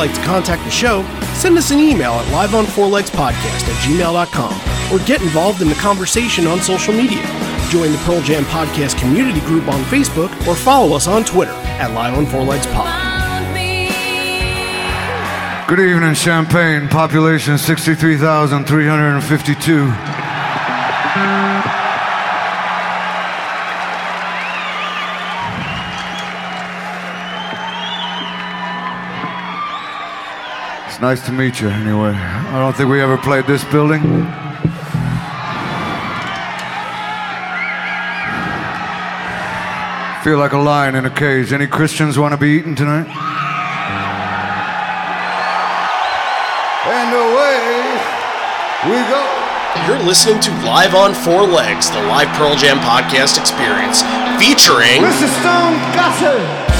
like to contact the show, send us an email at liveonfourlegspodcast at gmail.com or get involved in the conversation on social media. Join the Pearl Jam Podcast community group on Facebook or follow us on Twitter at Live on Four Legs Pod. Good evening, Champaign. Population 63,352. It's nice to meet you, anyway. I don't think we ever played this building. Feel like a lion in a cage. Any Christians want to be eaten tonight? And away we go. You're listening to Live on Four Legs, the live Pearl Jam podcast experience, featuring Mr. Stone Gossard.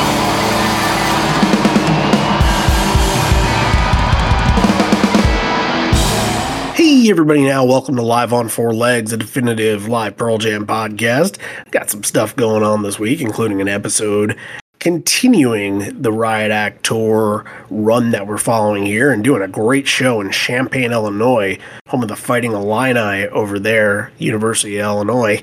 Hey, everybody, now welcome to Live on Four Legs, a definitive live Pearl Jam podcast. Got some stuff going on this week, including an episode continuing the Riot Act tour run that we're following here and doing a great show in Champaign, Illinois, home of the Fighting Illini over there, University of Illinois.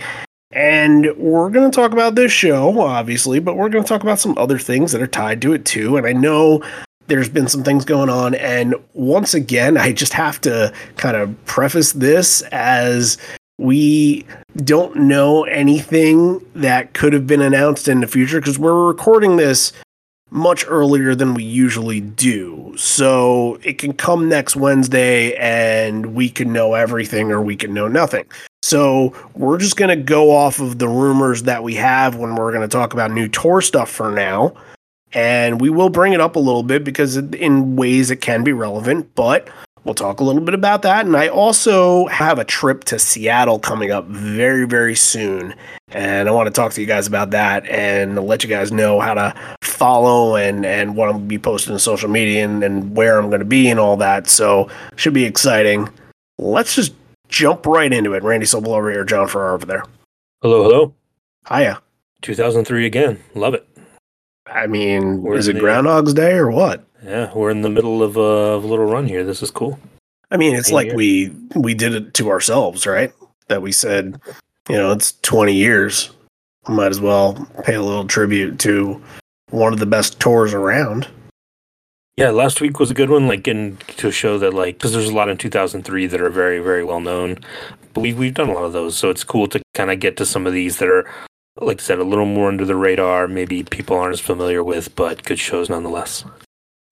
And we're going to talk about this show, obviously, but we're going to talk about some other things that are tied to it too. And I know there's been some things going on. And once again, I just have to kind of preface this as we don't know anything that could have been announced in the future because we're recording this much earlier than we usually do. So it can come next Wednesday and we can know everything or we can know nothing. So we're just going to go off of the rumors that we have when we're going to talk about new tour stuff for now. And we will bring it up a little bit because in ways it can be relevant, but we'll talk a little bit about that. And I also have a trip to Seattle coming up very, very soon. And I want to talk to you guys about that and let you guys know how to follow and, and what I'm going to be posting on social media and, and where I'm going to be and all that. So should be exciting. Let's just jump right into it. Randy Sobel over here, John Farrar over there. Hello, hello. Hiya. 2003 again. Love it. I mean, We're is it the- uh, Groundhog's Day or what? Yeah, we're in the middle of a, of a little run here. This is cool. I mean, it's Same like here. we we did it to ourselves, right? That we said, you know, it's 20 years. Might as well pay a little tribute to one of the best tours around. Yeah, last week was a good one. Like, getting to show that, like, because there's a lot in 2003 that are very, very well known. But we've we've done a lot of those, so it's cool to kind of get to some of these that are, like I said, a little more under the radar. Maybe people aren't as familiar with, but good shows nonetheless.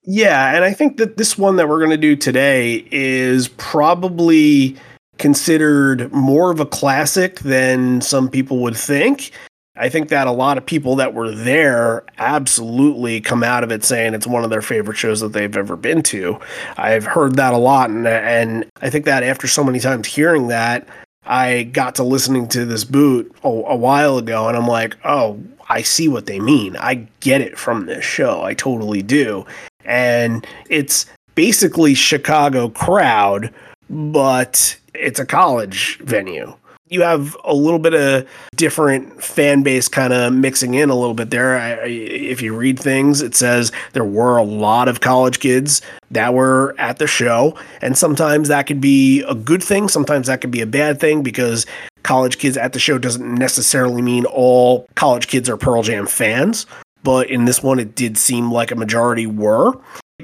Yeah, and I think that this one that we're going to do today is probably considered more of a classic than some people would think. I think that a lot of people that were there absolutely come out of it saying it's one of their favorite shows that they've ever been to. I've heard that a lot, and and I think that after so many times hearing that, I got to listening to this boot a, a while ago, and I'm like, oh, I see what they mean. I get it from this show. I totally do. And it's basically Chicago crowd, but it's a college venue. You have a little bit of different fan base kind of mixing in a little bit there. I, I, if you read things, it says there were a lot of college kids that were at the show. And sometimes that could be a good thing, sometimes that could be a bad thing because college kids at the show doesn't necessarily mean all college kids are Pearl Jam fans. But in this one, it did seem like a majority were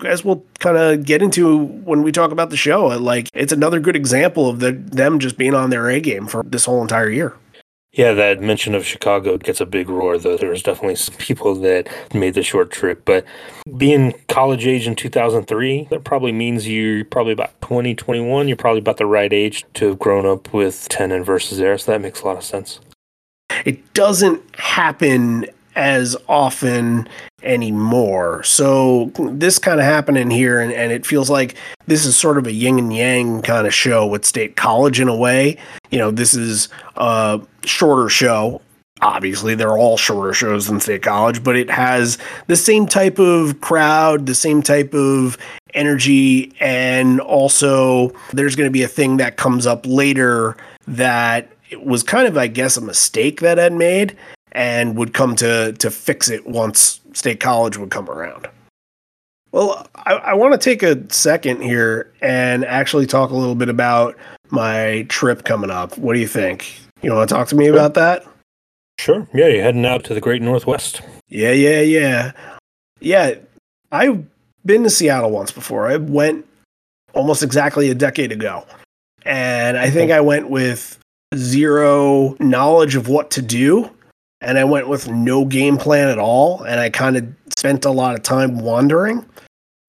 as we'll kind of get into when we talk about the show, like it's another good example of the, them just being on their A game for this whole entire year. Yeah, that mention of Chicago gets a big roar, though. There's definitely some people that made the short trip. But being college age in 2003, that probably means you're probably about 20, 21. You're probably about the right age to have grown up with Tenon versus Air. So that makes a lot of sense. It doesn't happen as often anymore. So this kind of happening here, and, and it feels like this is sort of a yin and yang kind of show with State College in a way. You know, this is a shorter show. Obviously, they're all shorter shows than State College, but it has the same type of crowd, the same type of energy, and also there's going to be a thing that comes up later that was kind of, I guess, a mistake that Ed made and would come to to fix it once State College would come around. Well, I, I want to take a second here and actually talk a little bit about my trip coming up. What do you think? You want to talk to me about that? Sure. Yeah, you're heading out to the Great Northwest. Yeah, yeah, yeah. Yeah, I've been to Seattle once before. I went almost exactly a decade ago. And I think I went with zero knowledge of what to do and I went with no game plan at all. And I kind of spent a lot of time wandering.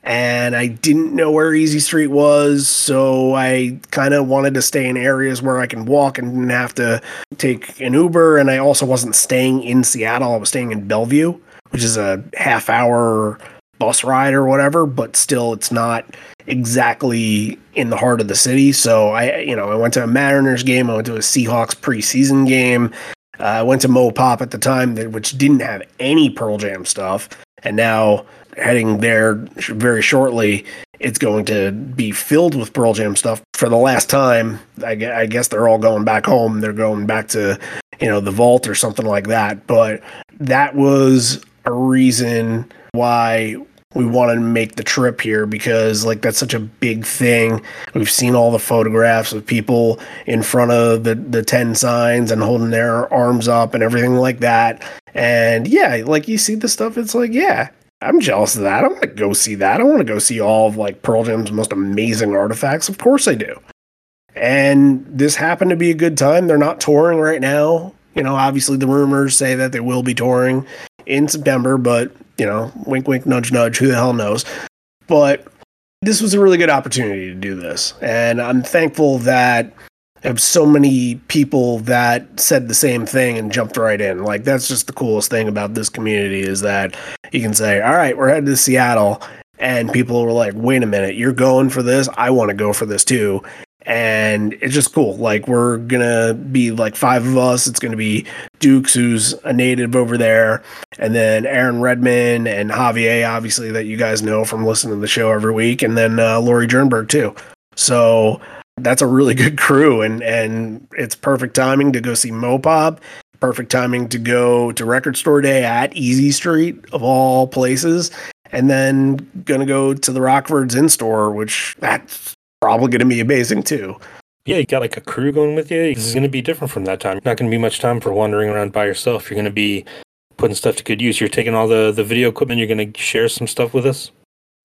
And I didn't know where Easy Street was, so I kind of wanted to stay in areas where I can walk and didn't have to take an Uber. And I also wasn't staying in Seattle; I was staying in Bellevue, which is a half hour bus ride or whatever. But still, it's not exactly in the heart of the city. So I, you know, I went to a Mariners game, I went to a Seahawks preseason game, uh, I went to MoPop at the time, that, which didn't have any Pearl Jam stuff, and now heading there very shortly, it's going to be filled with Pearl Jam stuff for the last time. I, I guess they're all going back home. They're going back to you know the vault or something like that. But that was a reason why we wanted to make the trip here because like that's such a big thing. We've seen all the photographs of people in front of the the 10 signs and holding their arms up and everything like that. And yeah, like you see the stuff it's like, yeah, I'm jealous of that. I want to go see that. I want to go see all of like Pearl Jam's most amazing artifacts. Of course I do. And this happened to be a good time. They're not touring right now. You know, obviously the rumors say that they will be touring in September, but you know, wink, wink, nudge, nudge, who the hell knows? But this was a really good opportunity to do this. And I'm thankful that I have so many people that said the same thing and jumped right in. Like, that's just the coolest thing about this community is that you can say, all right, we're headed to Seattle. And people were like, wait a minute, you're going for this? I want to go for this too and it's just cool. Like we're gonna be like five of us. It's gonna be Dukes, who's a native over there, and then Aaron Redman and Javier, obviously that you guys know from listening to the show every week, and then uh, Lori Jernberg too. So that's a really good crew, and and it's perfect timing to go see MoPop. Perfect timing to go to Record Store Day at Easy Street of all places, and then gonna go to the Rockfords in store, which that's probably going to be amazing too. Yeah, you got like a crew going with you. This is going to be different from that time. Not going to be much time for wandering around by yourself. You're going to be putting stuff to good use. You're taking all the the video equipment. You're going to share some stuff with us.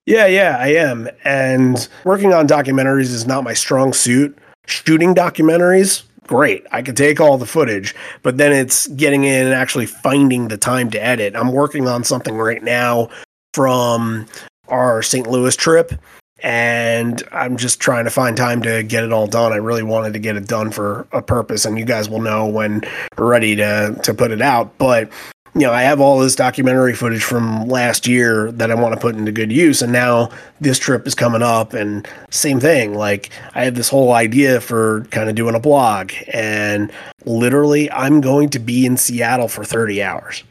Yeah, yeah, I am. And working on documentaries is not my strong suit. Shooting documentaries, great. I can take all the footage, but then it's getting in and actually finding the time to edit. I'm working on something right now from our St. Louis trip and I'm just trying to find time to get it all done. I really wanted to get it done for a purpose, and you guys will know when we're ready to to put it out. But you know, I have all this documentary footage from last year that I want to put into good use, and now this trip is coming up, and same thing. Like I had this whole idea for kind of doing a blog, and literally, I'm going to be in Seattle for 30 hours.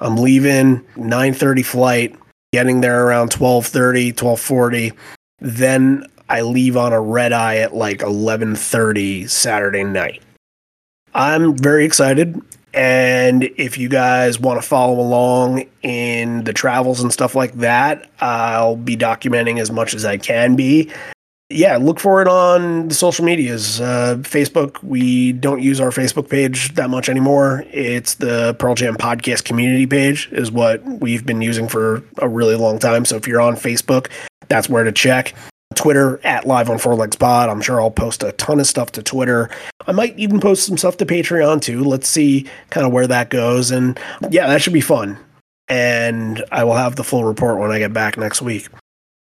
I'm leaving 9:30 flight, getting there around 12:30, 12:40 then I leave on a red eye at like 11:30 Saturday night. I'm very excited and if you guys want to follow along in the travels and stuff like that, I'll be documenting as much as I can be. Yeah, look for it on the social medias. Uh, Facebook, we don't use our Facebook page that much anymore. It's the Pearl Jam podcast community page, is what we've been using for a really long time. So if you're on Facebook, that's where to check. Twitter at Live on Four Legs Pod. I'm sure I'll post a ton of stuff to Twitter. I might even post some stuff to Patreon too. Let's see kind of where that goes. And yeah, that should be fun. And I will have the full report when I get back next week.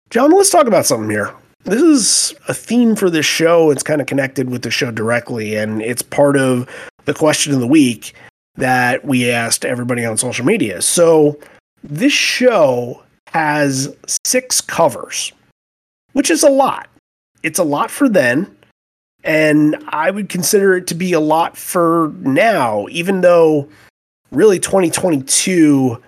John, let's talk about something here. This is a theme for this show. It's kind of connected with the show directly, and it's part of the question of the week that we asked everybody on social media. So, this show has six covers, which is a lot. It's a lot for then, and I would consider it to be a lot for now, even though really 2022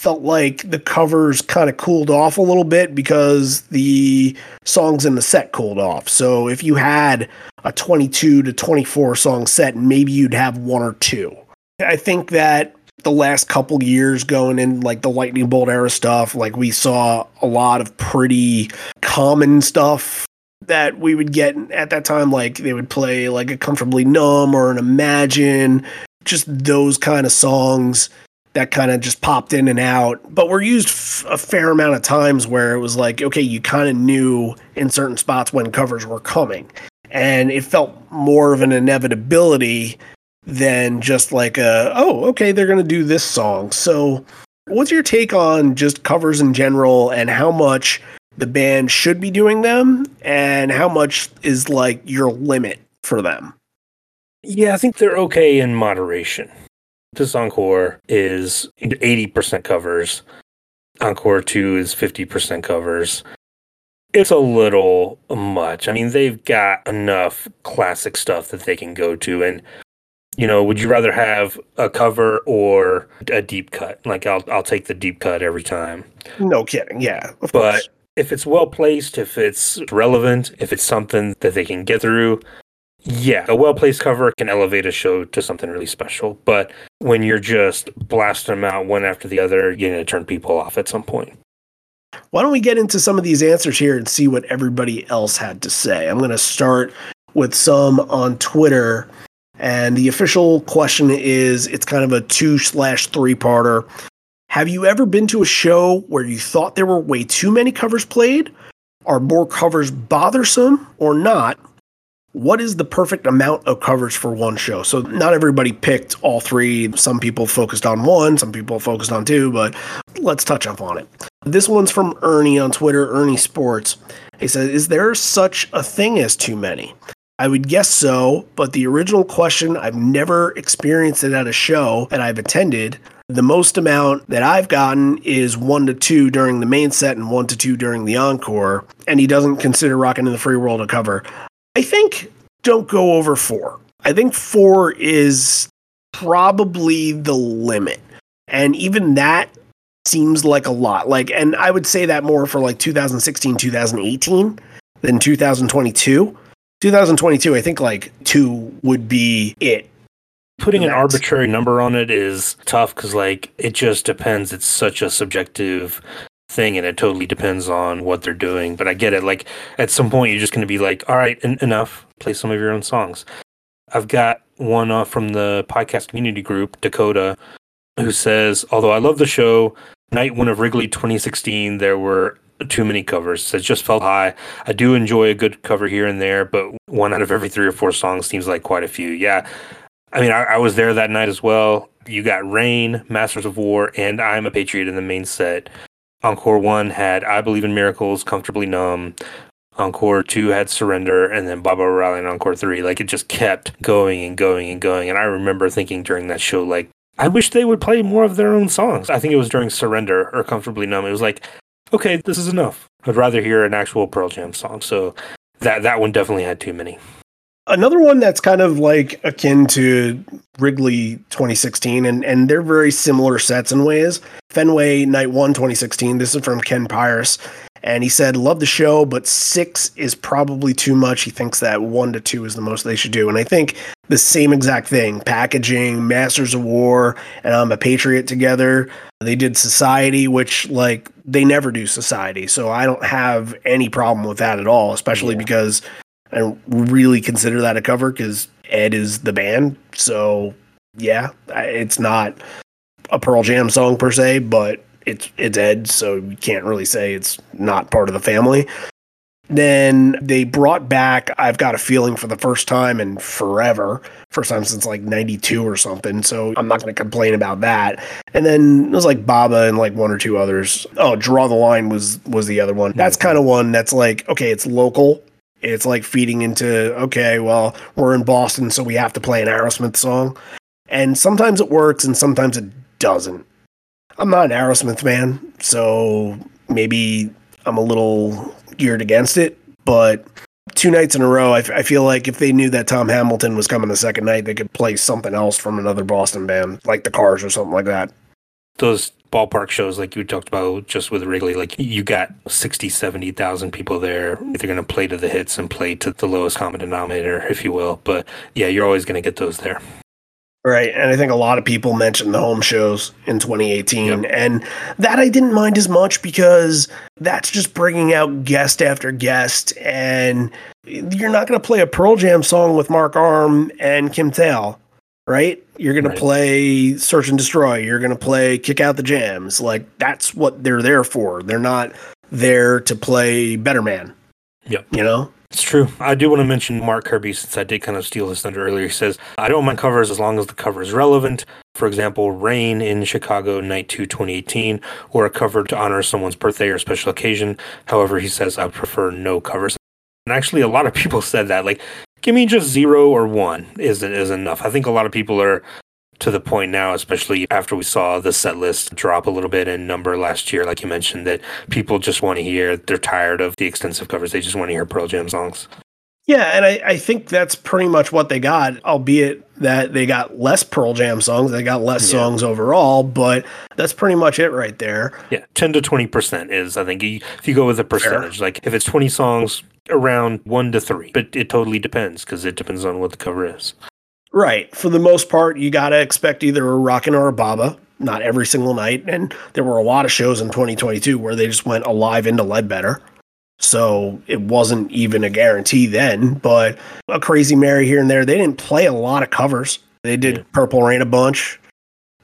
felt like the covers kind of cooled off a little bit because the songs in the set cooled off. So if you had a 22 to 24 song set, maybe you'd have one or two. I think that the last couple years going in like the lightning bolt era stuff, like we saw a lot of pretty common stuff that we would get at that time. Like they would play like a comfortably numb or an imagine, just those kind of songs that kind of just popped in and out, but were used f- a fair amount of times where it was like, okay, you kind of knew in certain spots when covers were coming. And it felt more of an inevitability than just like a, oh, okay, they're going to do this song. So, what's your take on just covers in general and how much the band should be doing them and how much is like your limit for them? Yeah, I think they're okay in moderation. This encore is 80% covers. Encore 2 is 50% covers. It's a little much. I mean, they've got enough classic stuff that they can go to. And, you know, would you rather have a cover or a deep cut? Like, I'll, I'll take the deep cut every time. No kidding. Yeah. but course. if it's well placed, if it's relevant, if it's something that they can get through, yeah, a well placed cover can elevate a show to something really special. But when you're just blasting them out one after the other, you're going to turn people off at some point. Why don't we get into some of these answers here and see what everybody else had to say? I'm going to start with some on Twitter. And the official question is it's kind of a two slash three parter. Have you ever been to a show where you thought there were way too many covers played? Are more covers bothersome or not? What is the perfect amount of coverage for one show? So not everybody picked all three. Some people focused on one, some people focused on two, but let's touch up on it. This one's from Ernie on Twitter, Ernie Sports. He says, Is there such a thing as too many? I would guess so, but the original question, I've never experienced it at a show that I've attended. The most amount that I've gotten is one to two during the main set and one to two during the encore. And he doesn't consider Rockin' in the Free World a cover. I think don't go over four. I think four is probably the limit. And even that seems like a lot. Like, and I would say that more for like 2016, 2018 than 2022. 2022, I think like two would be it. Putting an arbitrary number on it is tough because, like, it just depends. It's such a subjective thing and it totally depends on what they're doing but i get it like at some point you're just going to be like all right en- enough play some of your own songs. I've got one from the podcast community group dakota who says although i love the show night one of wrigley 2016 there were too many covers. It just felt high. I do enjoy a good cover here and there but one out of every three or four songs seems like quite a few. Yeah i mean i, I was there that night as well. You got rain masters of war and i'm a patriot in the main set Encore 1 had I Believe in Miracles, Comfortably Numb. Encore 2 had Surrender, and then Baba O'Riley in Encore 3. Like, it just kept going and going and going. And I remember thinking during that show, like, I wish they would play more of their own songs. I think it was during Surrender or Comfortably Numb. It was like, okay, this is enough. I'd rather hear an actual Pearl Jam song. So that, that one definitely had too many. Another one that's kind of like akin to Wrigley 2016, and, and they're very similar sets in ways. Fenway Night 1 2016. This is from Ken Pyrus. And he said, Love the show, but six is probably too much. He thinks that one to two is the most they should do. And I think the same exact thing packaging, Masters of War, and I'm a Patriot together. They did Society, which, like, they never do Society. So I don't have any problem with that at all, especially yeah. because I really consider that a cover because Ed is the band. So yeah, it's not a Pearl Jam song per se, but it's it's Ed, so you can't really say it's not part of the family. Then they brought back I've Got a Feeling for the first time in forever. First time since like 92 or something. So I'm not going to complain about that. And then it was like Baba and like one or two others. Oh, Draw the Line was was the other one. That's kind of one that's like okay, it's local. It's like feeding into okay, well, we're in Boston so we have to play an Aerosmith song. And sometimes it works and sometimes it doesn't. I'm not an Aerosmith fan, so maybe I'm a little geared against it. But two nights in a row, I, f- I feel like if they knew that Tom Hamilton was coming the second night, they could play something else from another Boston band, like the Cars or something like that. Those ballpark shows, like you talked about just with Wrigley, like you got 60, 70,000 people there. They're going to play to the hits and play to the lowest common denominator, if you will. But yeah, you're always going to get those there. Right. And I think a lot of people mentioned the home shows in 2018. Yep. And that I didn't mind as much because that's just bringing out guest after guest. And you're not going to play a Pearl Jam song with Mark Arm and Kim Thayil, right? You're going Right. to play Search and Destroy. You're going to play Kick Out the Jams. Like, that's what they're there for. They're not there to play Better Man. Yep. You know? It's true. I do want to mention Mark Kirby since I did kind of steal his thunder earlier. He says, I don't mind covers as long as the cover is relevant. For example, Rain in Chicago, Night 2, 2018, or a cover to honor someone's birthday or special occasion. However, he says, I prefer no covers. And actually, a lot of people said that. Like, give me just zero or one is, is enough. I think a lot of people are to the point now, especially after we saw the set list drop a little bit in number last year, like you mentioned, that people just want to hear, they're tired of the extensive covers. They just want to hear Pearl Jam songs. Yeah, and I, I think that's pretty much what they got, albeit that they got less Pearl Jam songs, they got less Yeah. songs overall, but that's pretty much it right there. Yeah, 10 to 20% is, I think, if you go with a percentage, like if it's 20 songs, around one to three. But it totally depends because it depends on what the cover is. Right. For the most part, you got to expect either a Rockin' or a Baba, not every single night. And there were a lot of shows in 2022 where they just went alive into Ledbetter. So it wasn't even a guarantee then, but a Crazy Mary here and there. They didn't play a lot of covers. They did Yeah. Purple Rain a bunch.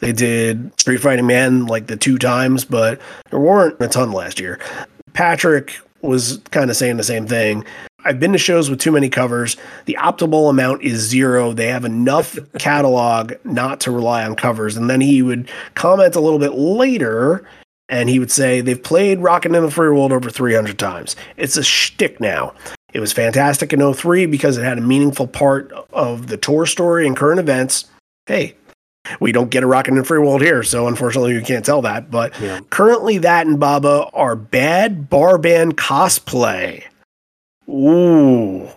They did Street Fighting Man like the two times, but there weren't a ton last year. Patrick was kind of saying the same thing. I've been to shows with too many covers. The optimal amount is zero. They have enough catalog not to rely on covers. And then he would comment a little bit later and he would say, They've played Rockin' in the Free World over 300 times. It's a shtick now. It was fantastic in 03 because it had a meaningful part of the tour story and current events. Hey, we don't get a Rockin' in the Free World here, so unfortunately you can't tell that. But Yeah. currently, that and Baba are bad bar band cosplay. Ooh,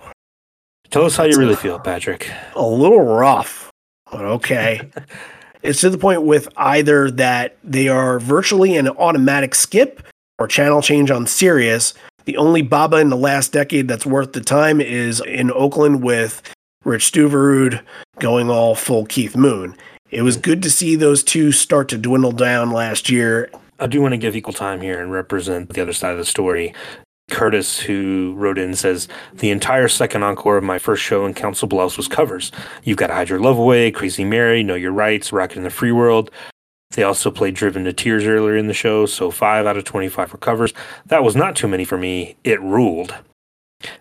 Tell us how you really feel, Patrick. a little rough, but okay. it's to the point with either that they are virtually an automatic skip or channel change on Sirius. The only Baba in the last decade that's worth the time is in Oakland with Rich Stuverud going all full Keith Moon. It was good to see those two start to dwindle down last year. I do want to give equal time here and represent the other side of the story. Curtis, who wrote in, says the entire second encore of my first show in Council Bluffs was covers. You've got to Hide Your Love Away, Crazy Mary, Know Your Rights, Rockin' in the Free World. They also played Driven to Tears earlier in the show, so five out of 25 were covers. That was not too many for me. It ruled.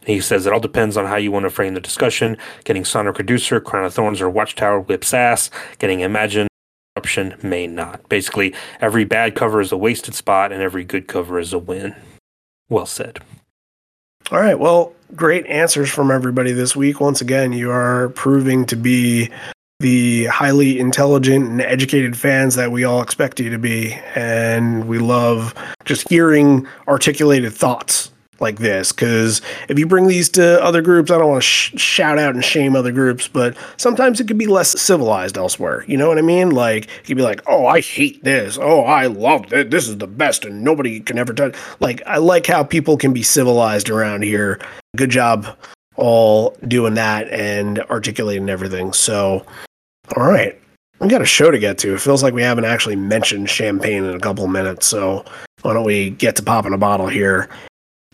He says it all depends on how you want to frame the discussion. Getting Sonic Reducer, Crown of Thorns, or Watchtower whips ass. Getting Imagine option may not. Basically, every bad cover is a wasted spot, and every good cover is a win. Well said. All right. Well, great answers from everybody this week. Once again, you are proving to be the highly intelligent and educated fans that we all expect you to be. And we love just hearing articulated thoughts like this. Because if you bring these to other groups, I don't want to sh- shout out and shame other groups, but sometimes it could be less civilized elsewhere. You know what I mean? Like, you'd be like, oh, I hate this. Oh, I love it. This is the best, and nobody can ever touch. Like, I like how people can be civilized around here. Good job all doing that and articulating everything. So, all right. We got a show to get to. It feels like we haven't actually mentioned champagne in a couple minutes. So, why don't we get to popping a bottle here?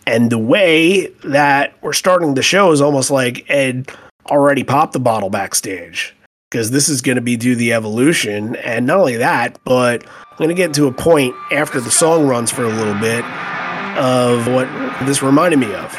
And the way that we're starting the show is almost like Ed already popped the bottle backstage because this is going to be do the evolution. And not only that, but I'm going to get to a point after the song runs for a little bit of what this reminded me of.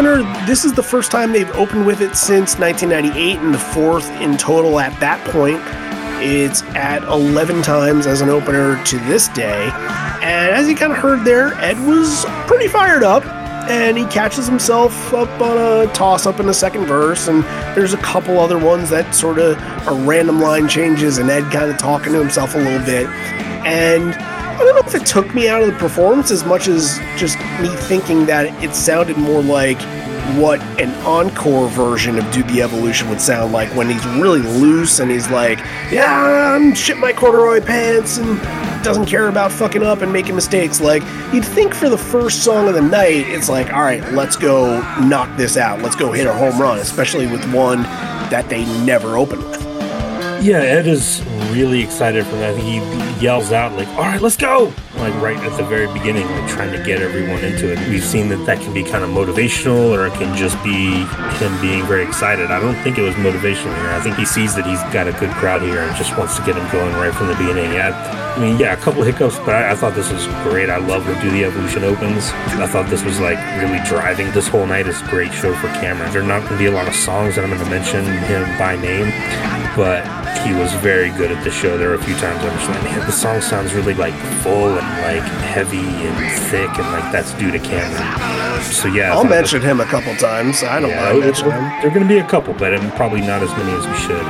Opener, this is the first time they've opened with it since 1998 and the fourth in total at that point. It's at 11 times as an opener to this day. And as you kind of heard there, Ed was pretty fired up and he catches himself up on a toss up in the second verse. And there's a couple other ones that sort of are random line changes and Ed kind of talking to himself a little bit. And I don't know if it took me out of the performance as much as just me thinking that it sounded more like what an encore version of Do the Evolution would sound like when he's really loose and he's like, yeah, I'm shit my corduroy pants and doesn't care about fucking up and making mistakes. Like, you'd think for the first song of the night, it's like, all right, let's go knock this out. Let's go hit a home run, especially with one that they never open with. Yeah, Ed is really excited for that. He yells out like, "All right, let's go!" Like right at the very beginning, like trying to get everyone into it. We've seen that that can be kind of motivational, or it can just be him being very excited. I don't think it was motivational here. I think he sees that he's got a good crowd here and just wants to get him going right from the beginning. Yeah, I mean, yeah, a couple hiccups, but I, I thought this was great. I love when Do the Evolution opens. I thought this was like really driving. This whole night is a great show for Cameron. There are not going to be a lot of songs that I'm going to mention him by name, but he was very good at the show. There were a few times I was like, man, the song sounds really like full and like heavy and thick, and like that's due to Cameron. So yeah, I'll mention him a couple times. I don't Yeah, mind mentioning him. There're going to be a couple, but um, probably not as many as we should.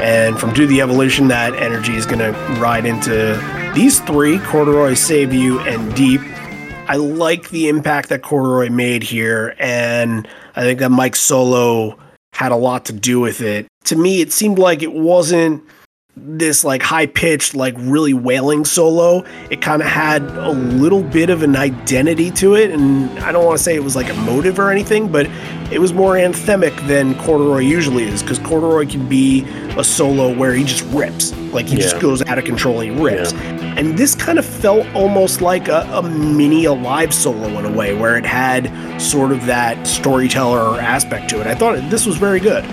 And from Do the Evolution, that energy is going to ride into these three Corduroy, Save You, and Deep. I like the impact that Corduroy made here, and I think that Mike Solo had a lot to do with it. To me, it seemed like it wasn't this like high pitched, like really wailing solo. It kind of had a little bit of an identity to it, and I don't want to say it was like emotive or anything, but it was more anthemic than Corduroy usually is, because Corduroy can be a solo where he just rips, like he just goes out of control and he rips. And this kind of felt almost like a, a mini alive solo in a way, where it had sort of that storyteller aspect to it. I thought this was very good.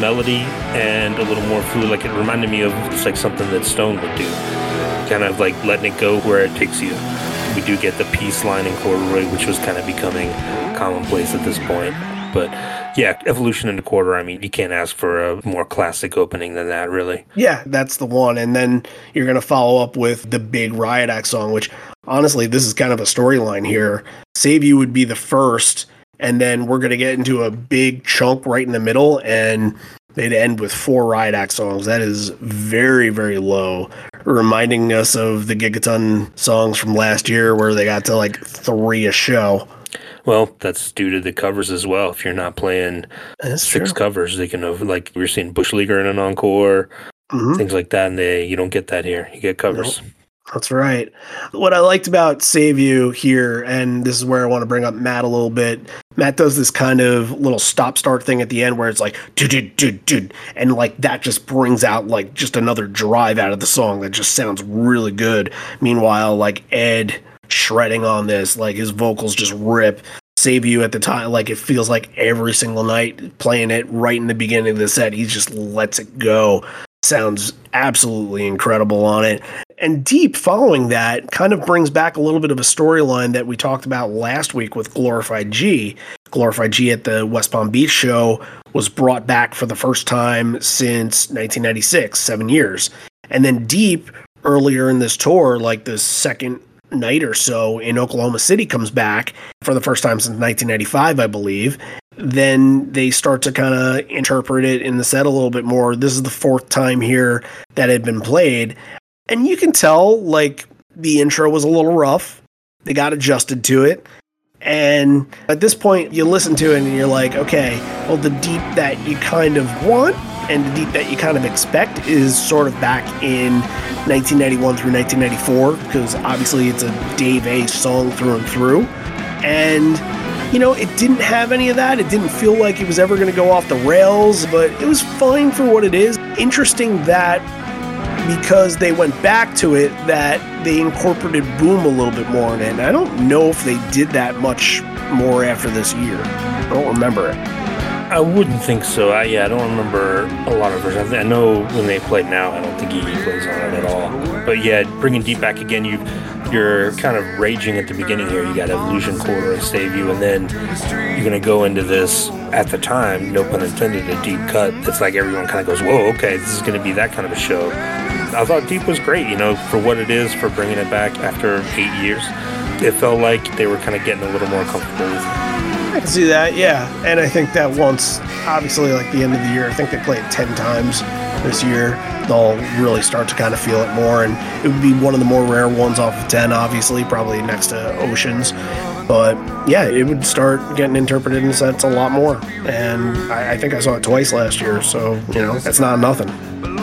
Melody and a little more fluid. Like it reminded me of just like something that Stone would do, kind of like letting it go where it takes you. We do get the peace line in corduroy, which was kind of becoming commonplace at this point. But yeah, evolution into quarter. I mean, you can't ask for a more classic opening than that, really. Yeah, that's the one. And then you're to follow up with the big Riot Act song, which honestly, this is kind of a storyline here. Save You would be the first, and then we're going to get into a big chunk right in the middle, and they'd end with four Riot Act songs. That is very, very low. reminding us of the Gigaton songs from last year where they got to like three a show. Well, that's due to the covers as well. If you're not playing That's six covers, they can have like we're seeing Bush Leaguer in an encore, Mhm. things like that, and they you don't get that here. You get covers. That's right. What I liked about Save You here, and this is where I want to bring up Matt a little bit. Matt does this kind of little stop start thing at the end where it's like, and like that just brings out like just another drive out of the song that just sounds really good. Meanwhile, like Ed shredding on this, like his vocals just rip. Save You at the time, like it feels like every single night playing it right in the beginning of the set, he just lets it go. Sounds absolutely incredible on it. And Deep, following that, kind of brings back a little bit of a storyline that we talked about last week with Glorified G. Glorified G at the West Palm Beach show was brought back for the first time since 1996, seven years. And then Deep, earlier in this tour, like the second night or so in Oklahoma City, comes back for the first time since 1995, I believe. Then they start to kind of interpret it in the set a little bit more. This is the fourth time here that it had been played and you can tell like the intro was a little rough. They got adjusted to it. And at this point, you listen to it and you're like, okay, well, the deep that you kind of want and the deep that you kind of expect is sort of back in 1991 through 1994, because obviously it's a Dave A song through and through. And, you know, it didn't have any of that. It didn't feel like it was ever going to go off the rails, but it was fine for what it is. Interesting that because they went back to it that they incorporated boom a little bit more in it. And I don't know if they did that much more after this year. I don't remember it. I wouldn't think so. I, yeah, I don't remember a lot of versions. I know when they play now, I don't think he plays on it at all. But yeah, bringing Deep back again, you you're kind of raging at the beginning here. You got Illusion Quarter and Save You, and then you're gonna go into this at the time, no pun intended, a deep cut. It's like everyone kind of goes, "Whoa, okay, this is gonna be that kind of a show." I thought Deep was great, you know, for what it is, for bringing it back after eight years. It felt like they were kind of getting a little more comfortable with it. I can see that, yeah. And I think that once, obviously, like the end of the year, I think they play it 10 times this year, they'll really start to kind of feel it more. And it would be one of the more rare ones off of 10, obviously, probably next to Oceans. But yeah, it would start getting interpreted in sets a lot more. And I, I think I saw it twice last year, so, you know, that's not nothing.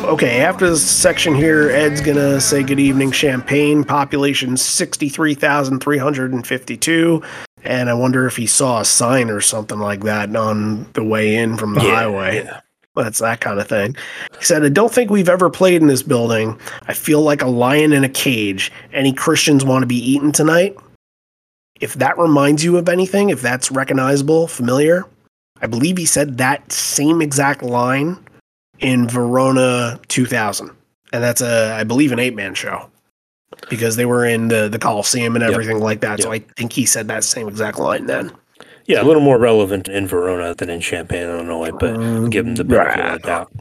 Okay, after this section here, Ed's gonna say good evening, Champaign. Population 63,352. And I wonder if he saw a sign or something like that on the way in from the Yeah, highway. yeah. That's that kind of thing. He said, I don't think we've ever played in this building. I feel like a lion in a cage. Any Christians want to be eaten tonight? If that reminds you of anything, if that's recognizable, familiar, I believe he said that same exact line in Verona 2000. And that's a, I believe, an eight man show because they were in the, the Coliseum and Yep. everything like that. So I think he said that same exact line then. Yeah, a little more relevant in Verona than in Champaign, Illinois, but um, give him the benefit of the doubt.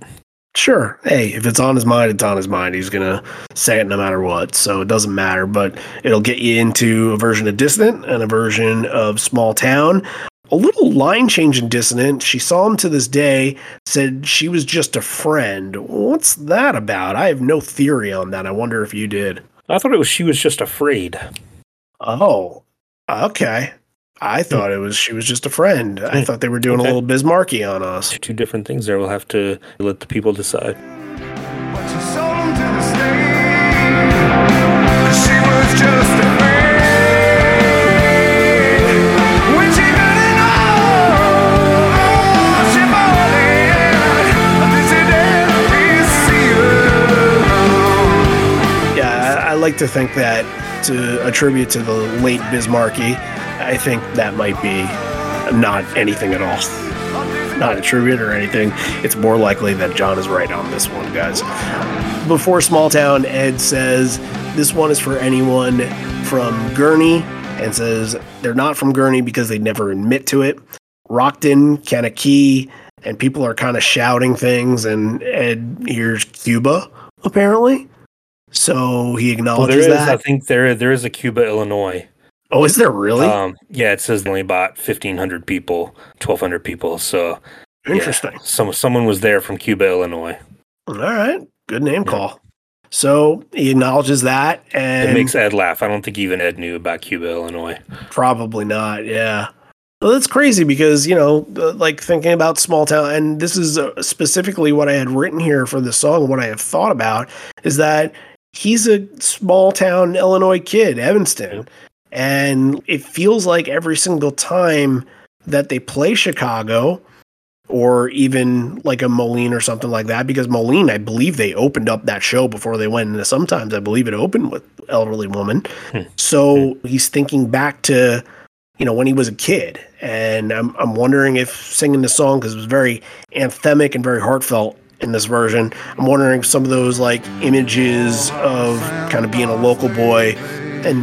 Sure. Hey, if it's on his mind, it's on his mind. He's gonna say it no matter what. So it doesn't matter. But it'll get you into a version of Dissonant and a version of Small Town. A little line change in Dissonant. She saw him to this day, said she was just a friend. What's that about? I have no theory on that. I wonder if you did. I thought it was she was just afraid. Oh, okay. I thought it was she was just a friend. I Hmm. thought they were doing Okay. a little Biz Markie on us. Two different things there. We'll have to let the people decide. But you sold him to the state. 'Cause she was just a maid. When she got it all, she bought it. This is every Yeah, I, I like to think that to attribute to the late Biz Markie, I think that might be not anything at all. Not a tribute or anything. It's more likely that John is right on this one, guys. Before Small Town, Ed says this one is for anyone from Gurnee and says they're not from Gurnee because they never admit to it. Rockton, Kankakee, and people are kind of shouting things, and Ed hears Cuba, apparently. So he Well, acknowledges there is, I think there there is a Cuba, Illinois. Oh, is there really? Um, yeah, it says only about fifteen hundred people, twelve hundred people. So yeah, Interesting. some someone was there from Cuba, Illinois. All right. Good name Yeah. call. So he acknowledges that, and It makes Ed laugh. I don't think even Ed knew about Cuba, Illinois. Probably not. Yeah. Well, that's crazy because you know, like thinking about small town, and this is uh, specifically what I had written here for this song. What I have thought about is that he's a small town Illinois kid, Evanston, and it feels like every single time that they play Chicago, or even like a Moline or something like that, because Moline, I believe they opened up that show before they went into sometimes. I believe it opened with Elderly Woman. Hmm. So he's thinking back to, you know, when he was a kid. And I'm, I'm wondering if singing this song, because it was very anthemic and very heartfelt in this version, I'm wondering if some of those like images of kind of being a local boy. And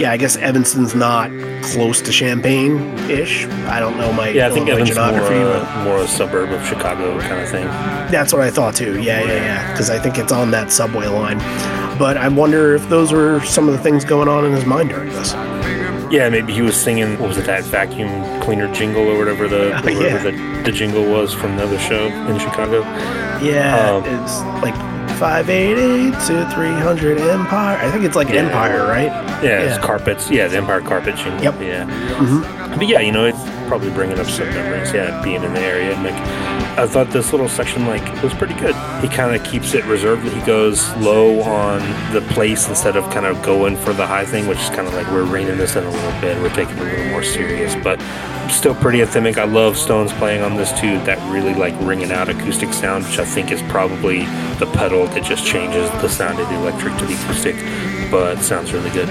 yeah, I guess Evanston's not close to Champaign ish. I don't know my, Yeah, I think Illinois Evan's more, uh, more a suburb of Chicago kind of thing. that's what I thought too. Yeah, yeah, yeah. Because I think it's on that subway line. But I wonder if those were some of the things going on in his mind during this. Yeah, maybe he was singing what was it that vacuum cleaner jingle or whatever the Oh, whatever yeah. the, the jingle was from the other show in Chicago. Yeah, Um, it's like 588 to 300 Empire. I think it's like Yeah. Empire, right? Yeah, it's carpets. Yeah, the Empire carpet jingle. Yep. Yeah. Mhm. But yeah, you know, it's probably bringing up some memories. Yeah, being in the area. And like, I thought this little section like was pretty good. He kind of keeps it reserved. He goes low on the place instead of kind of going for the high thing, which is kind of like we're reining this in a little bit. We're taking it a little more serious, but still pretty anthemic. I love Stones playing on this too. That really like ringing out acoustic sound, which I think is probably the pedal that just changes the sound of the electric to the acoustic. But sounds really good.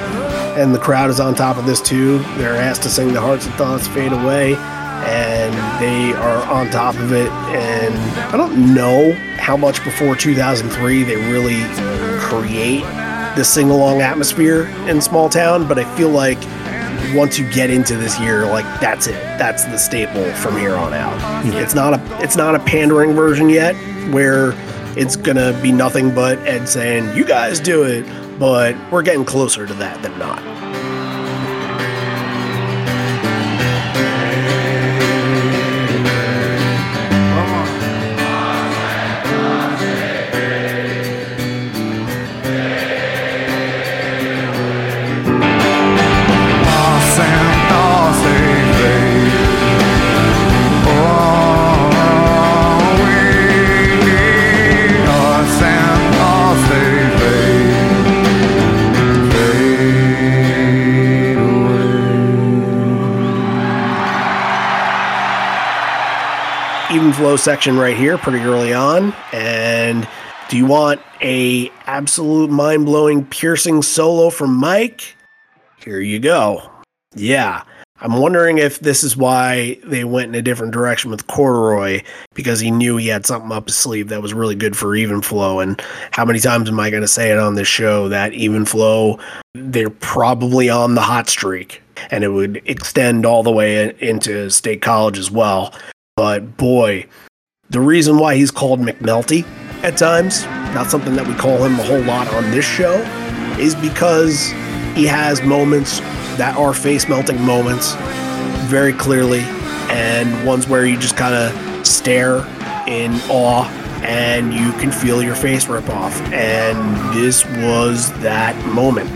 And the crowd is on top of this too. They're asked to sing The Hearts and Thoughts Fade Away. And they are on top of it. And I don't know how much before 2003 they really create the sing along atmosphere in small town, but I feel like once you get into this year, like that's it. That's the staple from here on out. It's not a it's not a pandering version yet where it's gonna be nothing but Ed saying, You guys do it, but we're getting closer to that than not. Even flow section right here, pretty early on. And do you want a absolute mind blowing, piercing solo from Mike? Here you go. Yeah. I'm wondering if this is why they went in a different direction with Corduroy because he knew he had something up his sleeve that was really good for even flow. And how many times am I going to say it on this show that even flow, they're probably on the hot streak and it would extend all the way into state college as well. But boy, the reason why he's called McNulty at times, not something that we call him a whole lot on this show, is because he has moments that are face melting moments very clearly, and ones where you just kind of stare in awe and you can feel your face rip off. And this was that moment.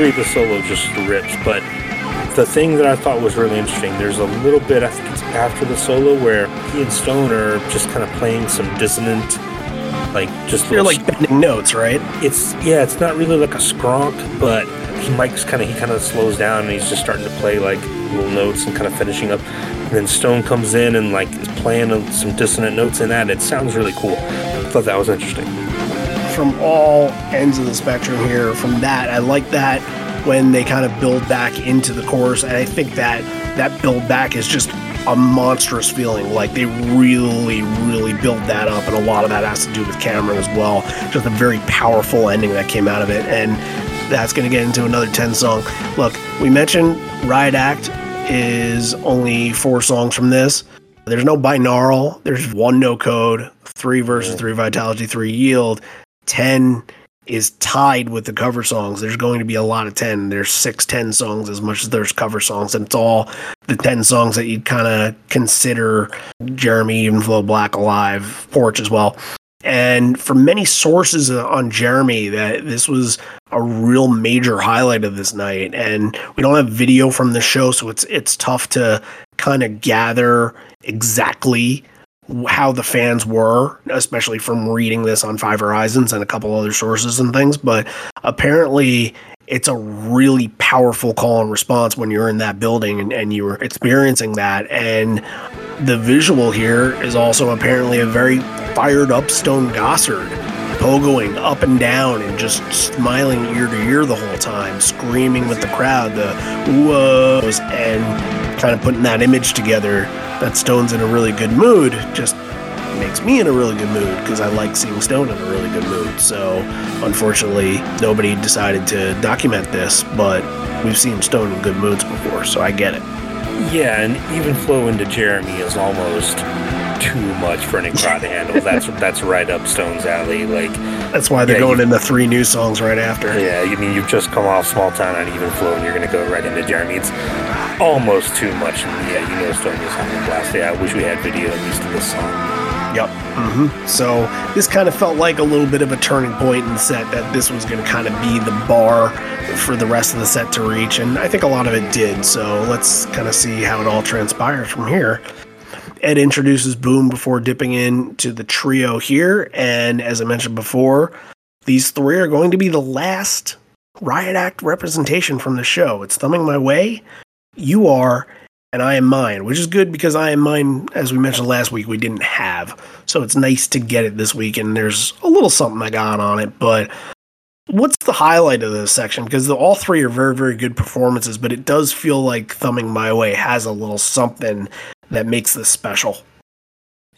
Agree. The solo just rips, but The thing that I thought was really interesting, there's a little bit, I think it's after the solo, where he and Stone are just kind of playing some dissonant, like just They're like bending notes, right? it's yeah, it's not really like a skronk, but he Mike's kind of he kind of slows down and he's just starting to play like little notes and kind of finishing up. And then Stone comes in and like is playing some dissonant notes in that. It sounds really cool. I thought that was interesting. From all ends of the spectrum here, from that, I like that when they kind of build back into the course, and I think that that build back is just a monstrous feeling. Like they really, really build that up, and a lot of that has to do with Cameron as well. Just a very powerful ending that came out of it, and that's going to get into another 10 song. Look, we mentioned Riot Act is only four songs from this. There's no binaural, there's one no code, three versus three Vitalogy, three yield. 10 is tied with the cover songs. There's going to be a lot of 10. There's six 10 songs as much as there's cover songs, and it's all the 10 songs that you'd kind of consider Jeremy, Even Flow Black Alive, Porch as well. And from many sources on Jeremy, that this was a real major highlight of this night. And we don't have video from the show, so it's it's tough to kind of gather exactly how the fans were, especially from reading this on Five Horizons and a couple other sources and things. But apparently, it's a really powerful call and response when you're in that building and, and you're experiencing that. And the visual here is also apparently a very fired up Stone Gossard pogoing up and down and just smiling ear to ear the whole time, screaming with the crowd, the whoas, and kind of putting that image together that Stone's in a really good mood just makes me in a really good mood because I like seeing Stone in a really good mood. So, unfortunately, nobody decided to document this, but we've seen Stone in good moods before, so I get it. Yeah, and even flow into Jeremy is almost too much for any crowd to handle. That's that's right up Stone's alley. Like, That's why they're Yeah, going you- into three new songs right after. yeah, I mean, you've just come off Small Town on Even Flow, and you're gonna go right into Jeremy. It's almost too much. And yeah, you know Stone is having a blast. Yeah, I wish we had video at least of this song. Yep. hmm So this kind of felt like a little bit of a turning point in the set that this was going to kind of be the bar for the rest of the set to reach, and I think a lot of it did. So let's kind of see how it all transpires from here. Ed introduces Boom before dipping into the trio here, and as I mentioned before, these three are going to be the last Riot Act representation from the show. It's thumbing my way. You are, and I am mine, which is good because I am mine, as we mentioned last week, we didn't have. So it's nice to get it this week, and there's a little something I got on it. But what's the highlight of this section? Because the, all three are very, very good performances, but it does feel like Thumbing My Way has a little something that makes this special.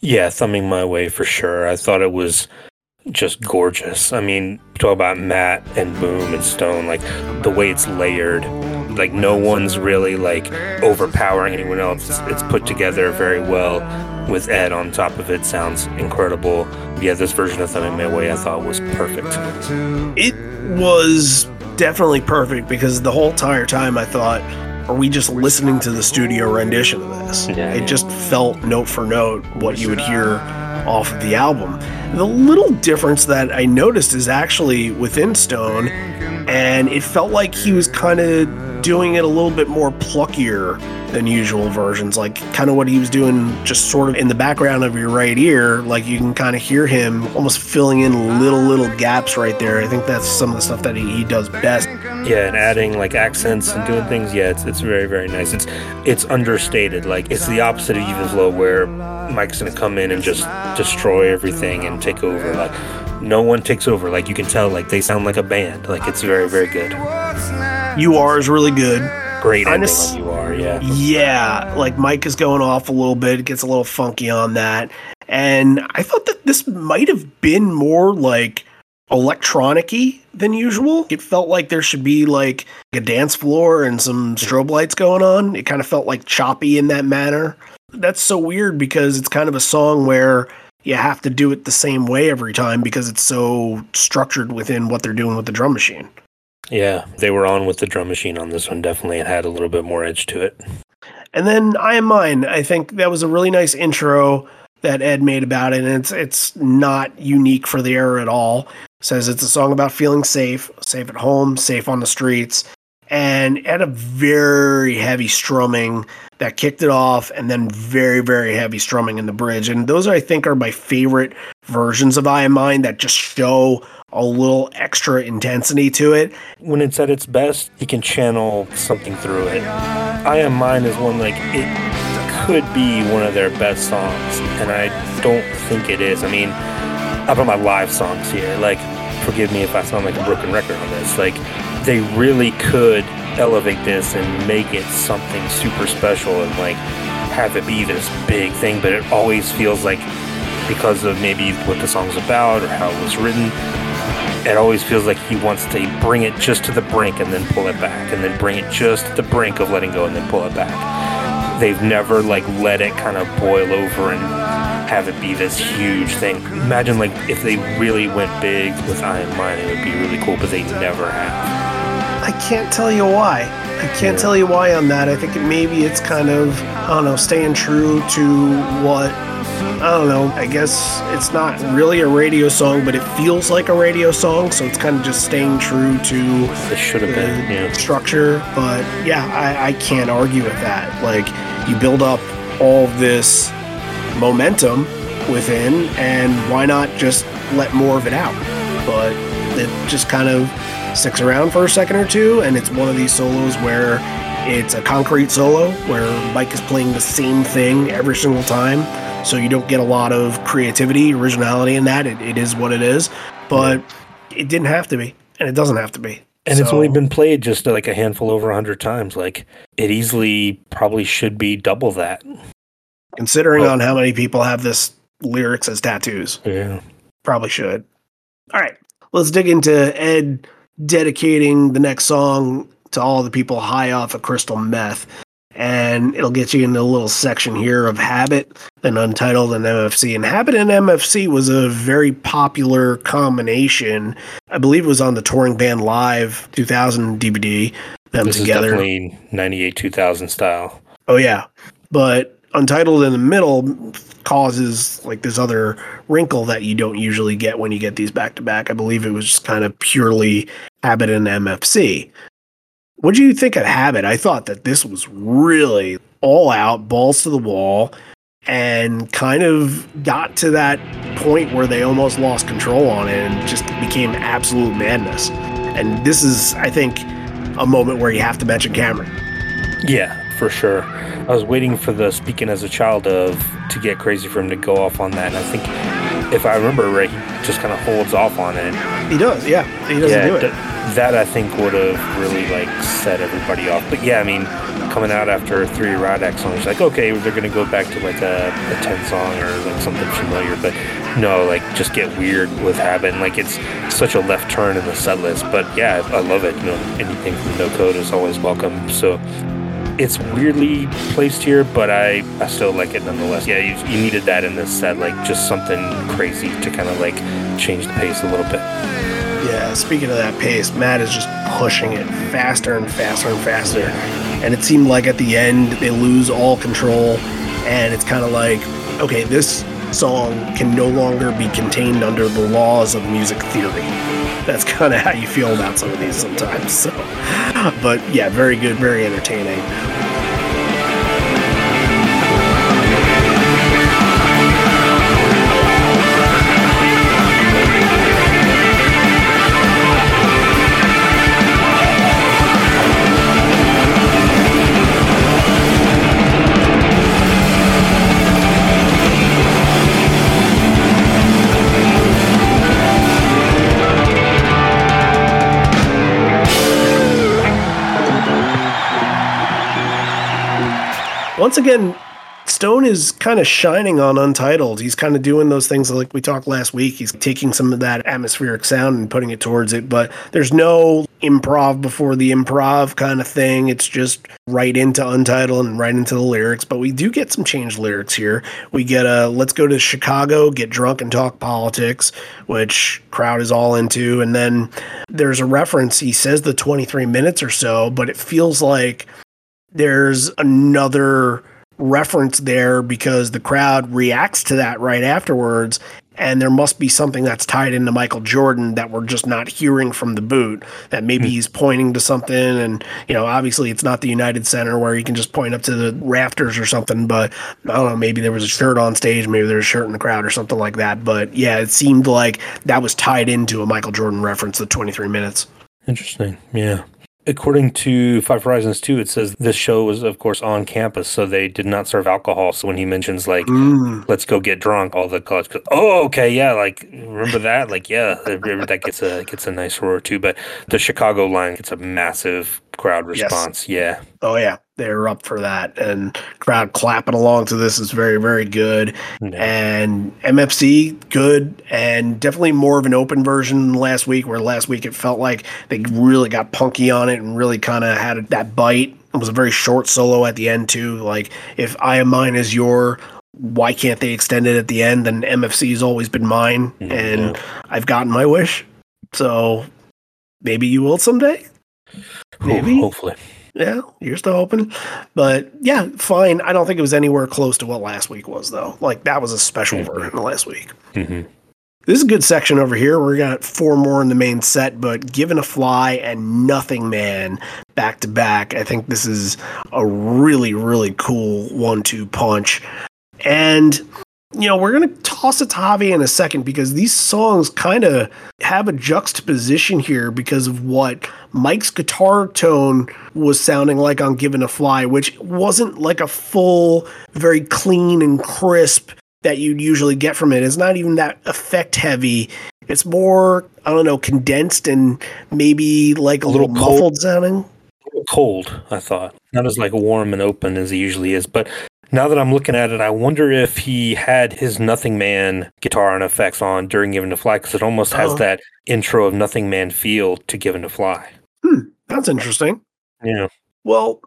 Yeah, thumbing my way for sure. I thought it was just gorgeous. I mean, talk about Matt and Boom and Stone, like the way it's layered. Like no one's really like overpowering anyone else. It's, it's put together very well with Ed on top of it. Sounds incredible. Yeah, this version of Thumbing My Way I thought was perfect. It was definitely perfect because the whole entire time I thought, are we just listening to the studio rendition of this? Yeah. It just felt note for note what you would hear off of the album. The little difference that I noticed is actually within Stone, and it felt like he was kind of doing it a little bit more pluckier than usual versions, like kind of what he was doing just sort of in the background of your right ear. Like you can kind of hear him almost filling in little, little gaps right there. I think that's some of the stuff that he, he does best. Yeah, and adding like accents and doing things. Yeah, it's, it's very very nice. It's it's understated. Like it's the opposite of even flow, where Mike's gonna come in and just destroy everything and take over. Like no one takes over. Like you can tell. Like they sound like a band. Like it's very very good. You are is really good. Great ending on you are. Yeah. Yeah, like Mike is going off a little bit, it gets a little funky on that. And I thought that this might have been more like electronic-y than usual. It felt like there should be like a dance floor and some strobe lights going on. It kind of felt like choppy in that manner. That's so weird because it's kind of a song where you have to do it the same way every time because it's so structured within what they're doing with the drum machine. Yeah, they were on with the drum machine on this one. Definitely, it had a little bit more edge to it. And then I am mine. I think that was a really nice intro that Ed made about it, and it's it's not unique for the era at all. Says it's a song about feeling safe, safe at home, safe on the streets, and it had a very heavy strumming that kicked it off and then very very heavy strumming in the bridge and those i think are my favorite versions of i am mine that just show a little extra intensity to it When it's at its best, he can channel something through it. I Am Mine is one like it could be one of their best songs, and I don't think it is. I mean, I put my live songs here. Like, forgive me if I sound like a broken record on this. Like, they really could elevate this and make it something super special and like have it be this big thing, but it always feels like because of maybe what the song's about or how it was written, it always feels like he wants to bring it just to the brink and then pull it back, and then bring it just to the brink of letting go and then pull it back. They've never like let it kind of boil over and have it be this huge thing. Imagine like if they really went big with I Am Mine, it would be really cool, but they never have. I can't tell you why. I can't tell you why on that. I think maybe it's kind of, I don't know, staying true to what, I don't know, I guess it's not really a radio song, but it feels like a radio song, so it's kind of just staying true to It should have been, the yeah. structure. But yeah, I, I can't argue with that. Like, you build up all this momentum within, and why not just let more of it out? But it just kind of sticks around for a second or two, and it's one of these solos where it's a concrete solo where Mike is playing the same thing every single time. So you don't get a lot of creativity, originality in that. It, it is what it is, but it didn't have to be, and it doesn't have to be. And it's only been played just like a handful over a hundred times. Like it easily probably should be double that. considering Well- on how many people have this lyrics as tattoos. Yeah. Probably should. All right, let's dig into Ed dedicating the next song to all the people high off of crystal meth. And it'll get you into a little section here of Habit and Untitled and MFC. And Habit and MFC was a very popular combination. I believe it was on the Touring Band Live 2000 DVD. Them This together. is definitely ninety eight two thousand style. Oh yeah, but Untitled in the middle causes like this other wrinkle that you don't usually get when you get these back to back. I believe it was just kind of purely Habit and MFC. What do you think of Habit? I thought that this was really all out, balls to the wall, and kind of got to that point where they almost lost control on it and just became absolute madness. And this is, I think, a moment where you have to mention Cameron. Yeah, for sure. I was waiting for the speaking as a child of to get crazy for him to go off on that, and I think if I remember right, he just kind of holds off on it. He does, yeah. He doesn't yeah, do it. th- that I think would have really like set everybody off. But yeah, I mean, coming out after three Riot Act songs, like okay, they're gonna go back to like a, a ten song or like something familiar, but no, like just get weird with Habit. And, like it's such a left turn in the set list. But yeah, I, I love it. You know, anything from No Code is always welcome. So it's weirdly placed here, but I, I still like it nonetheless. Yeah, you, you needed that in this set, like just something crazy to kind of like change the pace a little bit. Yeah, speaking of that pace, Matt is just pushing it faster and faster and faster. And it seemed like at the end they lose all control and it's kind of like, okay, this song can no longer be contained under the laws of music theory. That's kind of how you feel about some of these sometimes. So, but yeah, very good, very entertaining. Once again, Stone is kind of shining on Untitled. He's kind of doing those things like we talked last week. He's taking some of that atmospheric sound and putting it towards it, but there's no improv before the improv kind of thing. It's just right into Untitled and right into the lyrics. But we do get some changed lyrics here. We get a let's go to Chicago, get drunk and talk politics, which crowd is all into. And then there's a reference. He says the 23 minutes or so, but it feels like there's another reference there because the crowd reacts to that right afterwards and there must be something that's tied into Michael Jordan that we're just not hearing from the boot. That maybe hmm. he's pointing to something, and you know, obviously it's not the United Center where you can just point up to the rafters or something. But I don't know, maybe there was a shirt on stage, maybe there was a shirt in the crowd or something like that. But yeah, it seemed like that was tied into a Michael Jordan reference. The 23 minutes. Interesting. Yeah. According to Five Horizons 2, it says this show was, of course, on campus, so they did not serve alcohol. So when he mentions, like, Mm. let's go get drunk, all the college goes, oh, okay, yeah, like, remember that? Like, yeah, that gets a gets a nice roar, too. But the Chicago line gets a massive crowd Yes. response. Yeah. Oh yeah, they're up for that, and crowd clapping along to this is very very good. And MFC good, and definitely more of an open version last week. Where last week it felt like they really got punky on it and really kind of had that bite. It was a very short solo at the end too. Like if I am mine is your. Why can't they extend it at the end? Then MFC's always been mine, and I've gotten my wish. So maybe you will someday. Maybe. Hopefully. Yeah, you're still open. But yeah, fine. I don't think it was anywhere close to what last week was, though. Like, that was a special Mhm. version of last week. hmm This is a good section over here. We got four more in the main set, but Given to Fly and Nothing Man back to back. I think this is a really, really cool one two punch. And, you know, we're going to toss it to Javi in a second because these songs kind of have a juxtaposition here because of what Mike's guitar tone was sounding like on Given to Fly, which wasn't like a full, very clean and crisp that you'd usually get from it. It's not even that effect heavy. It's more, I don't know, condensed and maybe like a, A little, little muffled sounding. Cold, I thought. Not as like warm and open as he usually is. But now that I'm looking at it, I wonder if he had his Nothing Man guitar and effects on during Given to Fly because it almost has Oh. that intro of Nothing Man feel to Given to Fly. Hmm, that's interesting. Yeah. Well,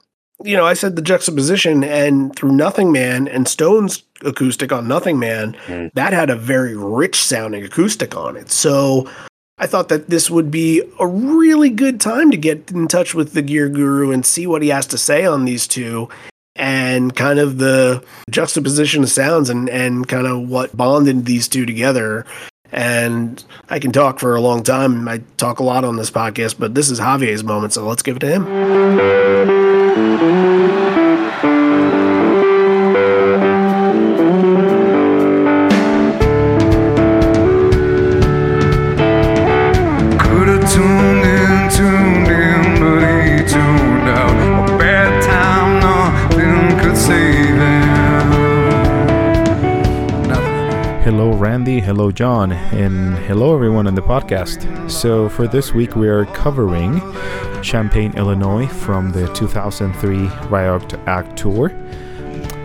you know, I said the juxtaposition, and through Nothing Man and Stone's acoustic on Nothing Man, Mm. that had a very rich sounding acoustic on it. So I thought that this would be a really good time to get in touch with the Gear Guru and see what he has to say on these two and kind of the juxtaposition of sounds and, and kind of what bonded these two together. And I can talk for a long time. I talk a lot on this podcast, but this is Javier's moment, so let's give it to him. Hello, John. And hello, everyone on the podcast. So, for this week, we are covering Champaign, Illinois from the 2003 Riot Act Tour.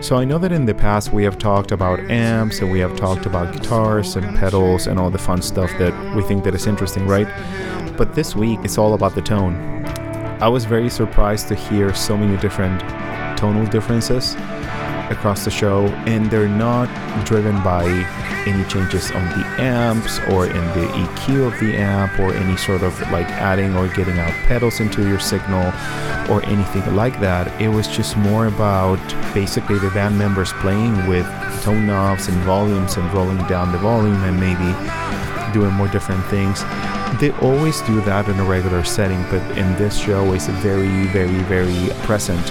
So, I know that in the past we have talked about amps and we have talked about guitars and pedals and all the fun stuff that we think that is interesting, right? But this week, it's all about the tone. I was very surprised to hear so many different tonal differences across the show, and they're not driven by any changes on the amps or in the EQ of the amp or any sort of like adding or getting out pedals into your signal or anything like that. It was just more about basically the band members playing with tone knobs and volumes and rolling down the volume and maybe doing more different things. They always do that in a regular setting, but in this show, it's very, very, very present.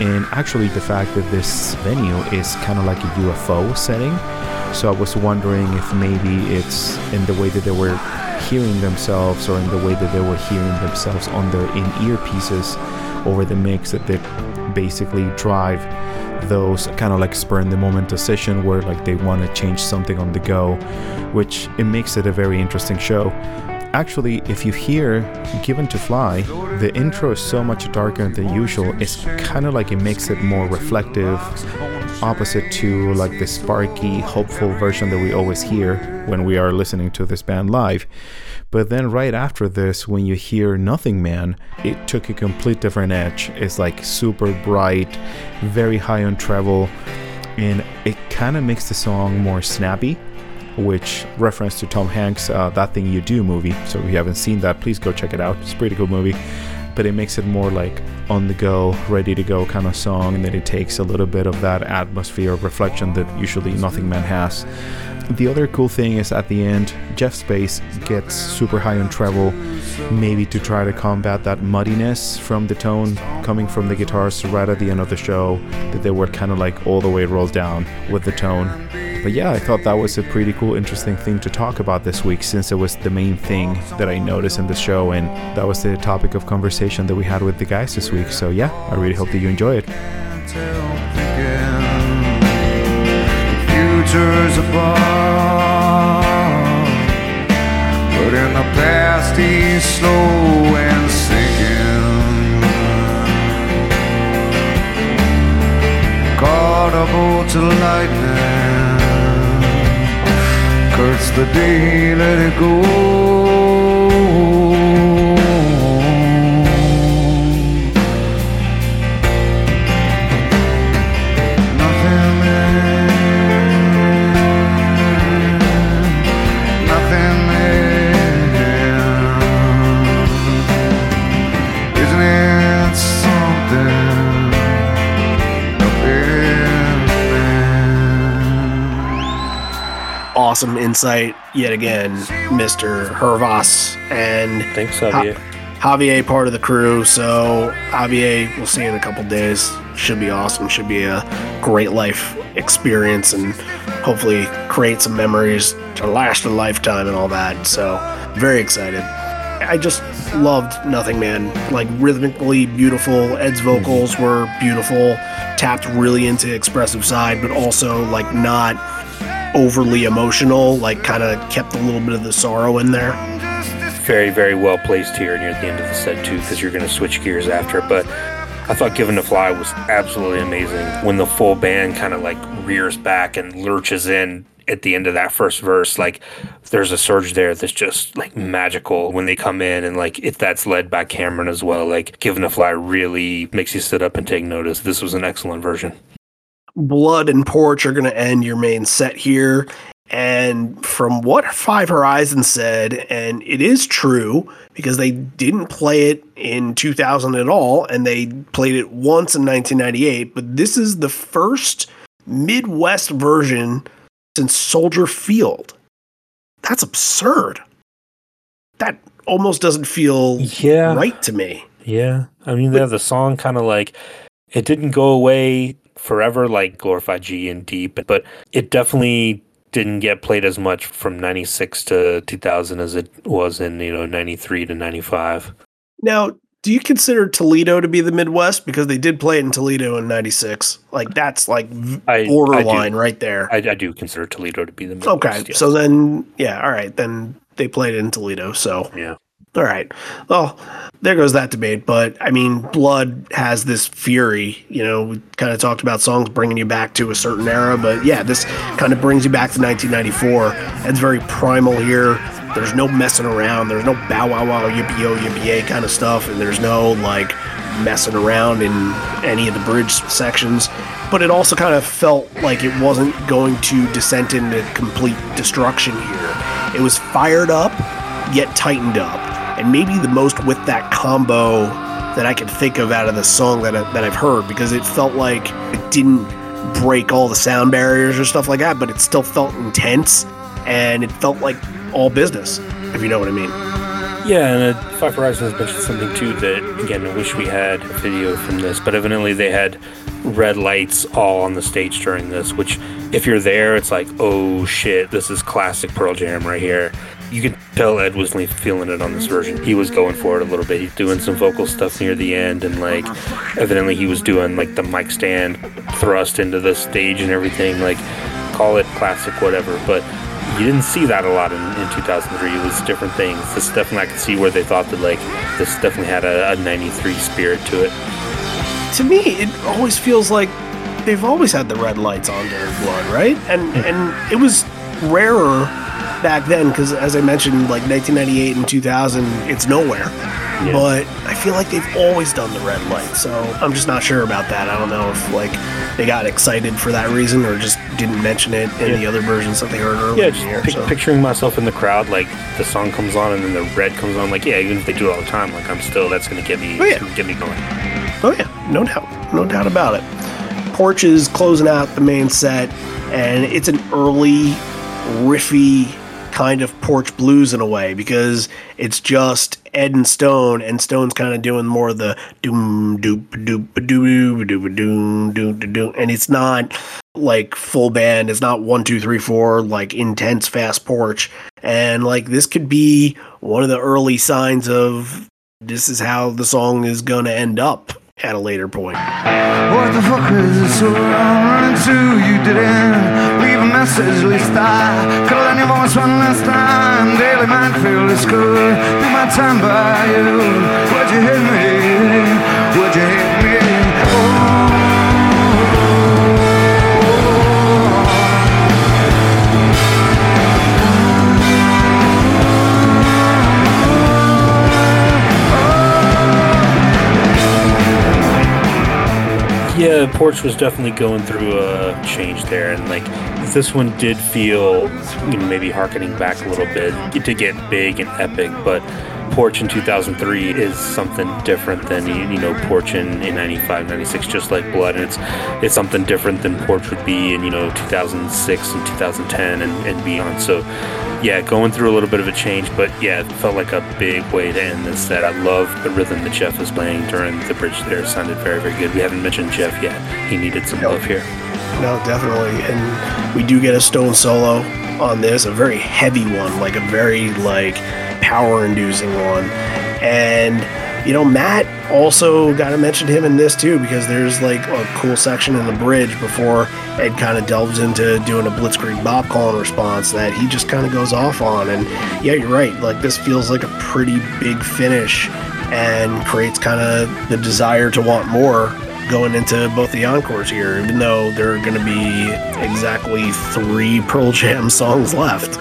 And actually, the fact that this venue is kind of like a UFO setting, so I was wondering if maybe it's in the way that they were hearing themselves or in the way that they were hearing themselves on their in-ear pieces over the mix that they basically drive those kind of like spur in the moment decision where like they want to change something on the go which it makes it a very interesting show actually if you hear given to fly the intro is so much darker than usual. It's kind of like it makes it more reflective opposite to like the sparky hopeful version that we always hear when we are listening to this band live. But then right after this when you hear nothing man it took a complete different edge. It's like super bright very high on treble and it kind of makes the song more snappy which reference to Tom Hanks' uh, That Thing You Do movie. So if you haven't seen that, please go check it out. It's a pretty cool movie. But it makes it more like on the go, ready to go kind of song, and then it takes a little bit of that atmosphere of reflection that usually Nothing Man has. the other cool thing is at the end, Jeff's bass gets super high on treble, maybe to try to combat that muddiness from the tone coming from the guitars right at the end of the show, that they were kind of like all the way rolled down with the tone. But yeah, I thought that was a pretty cool, interesting thing to talk about this week since it was the main thing that I noticed in the show, and that was the topic of conversation that we had with the guys this week. So yeah, I really hope that you enjoy it. Futures but in the past he's slow and sinking. Caught bolt to lightning, curse the day, let it go. Awesome insight yet again, Mr. Hervas. And Thanks, Javier. Javier, part of the crew. So, Javier, we'll see you in a couple days. Should be awesome. Should be a great life experience and hopefully create some memories to last a lifetime and all that. So, very excited. I just loved Nothing Man. Like, rhythmically beautiful. Ed's mm-hmm. vocals were beautiful. Tapped really into expressive side, but also, like, not overly emotional. Like, kind of kept a little bit of the sorrow in there. very, very well placed here near the end of the set too, because you're going to switch gears after. But I thought "Given to Fly" was absolutely amazing when the full band kind of like rears back and lurches in at the end of that first verse. Like there's a surge there that's just like magical when they come in, and like if that's led by Cameron as well, like "Given to Fly" really makes you sit up and take notice. This was an excellent version. Blood and Porch are going to end your main set here. And from what Five Horizons said, and it is true because they didn't play it in 2000 at all, and they played it once in 1998, but this is the first Midwest version since Soldier Field. That's absurd. That almost doesn't feel Yeah. right to me. Yeah, I mean, yeah, the song kind of like it didn't go away forever like Glorified G and Deep, but it definitely didn't get played as much from 96 to 2000 as it was in, you know, 93 to 95. Now, do you consider Toledo to be the Midwest because they did play it in Toledo in '96? Like that's like I- I borderline do. right there. I, I do consider Toledo to be the Midwest. okay, yes. so then yeah, all right, then they played it in Toledo. So yeah. All right, well, there goes that debate. But I mean, Blood has this fury. You know, we kind of talked about songs bringing you back to a certain era, but yeah, this kind of brings you back to 1994. It's very primal here. There's no messing around. There's no bow wow wow yippee yo yippee kind of stuff, and there's no like messing around in any of the bridge sections. But it also kind of felt like it wasn't going to descend into complete destruction here. It was fired up, yet tightened up, and maybe the most with that combo that I can think of out of the song that, I, that I've heard because it felt like it didn't break all the sound barriers or stuff like that, but it still felt intense and it felt like all business, if you know what I mean. Yeah, and uh, Five Horizons mentioned something too that, again, I wish we had a video from this, but evidently they had red lights all on the stage during this, which, if you're there, it's like, oh shit, this is classic Pearl Jam right here. You could tell Ed was feeling it on this version. He was going for it a little bit. He's doing some vocal stuff near the end, and like, evidently he was doing like the mic stand thrust into the stage and everything. Like, call it classic, whatever, but you didn't see that a lot in, in 2003. It was different things. This definitely, I could see where they thought that, like, this definitely had a, a 93 spirit to it. To me, it always feels like they've always had the red lights on during Blood, right? And and it was rarer back then because, as I mentioned, like 1998 and 2000, it's nowhere. But I feel like they've always done the red light, so I'm just not sure about that. I don't know if like they got excited for that reason or just didn't mention it in Yeah. the other versions that they heard earlier Yeah, just year. pic- so. picturing myself in the crowd, like, the song comes on and then the red comes on. Like, yeah, even if they do it all the time, like, I'm still, that's going to get me, Oh, yeah. get me going. Oh yeah, no doubt, no doubt about it. Porch is closing out the main set, and it's an early riffy kind of porch blues in a way because it's just Ed and Stone, and Stone's kind of doing more of the doom doop doop doop doop doom doom doom, and it's not like full band. It's not one two three four like intense fast porch, and like this could be one of the early signs of this is how the song is gonna end up at a later point. What the fuck is this so running to? You didn't leave a message, at least I could lend your voice one last time. Daily mind feel is good. Do my time by you. Would you hit me? Would you hit me? Yeah, Porch was definitely going through a change there, and like this one did feel, you know, maybe harkening back a little bit to get big and epic, but Porch in 2003 is something different than you know Porch in, in 95, 96, just like Blood, and it's it's something different than Porch would be in you know 2006 and 2010 and, and beyond. So yeah, going through a little bit of a change, but yeah, it felt like a big way to end this set. I love the rhythm that Jeff was playing during the bridge there. It sounded very, very good. We haven't mentioned Jeff yet. He needed some Nope. love here. No, definitely. And we do get a Stone solo on this, a very heavy one, like a very like power inducing one. And you know, Matt also got to mention him in this too because there's like a cool section in the bridge before Ed kind of delves into doing a blitzkrieg bop call response that he just kind of goes off on. And yeah, you're right. Like this feels like a pretty big finish and creates kind of the desire to want more going into both the encores here, even though there are going to be exactly three Pearl Jam songs left.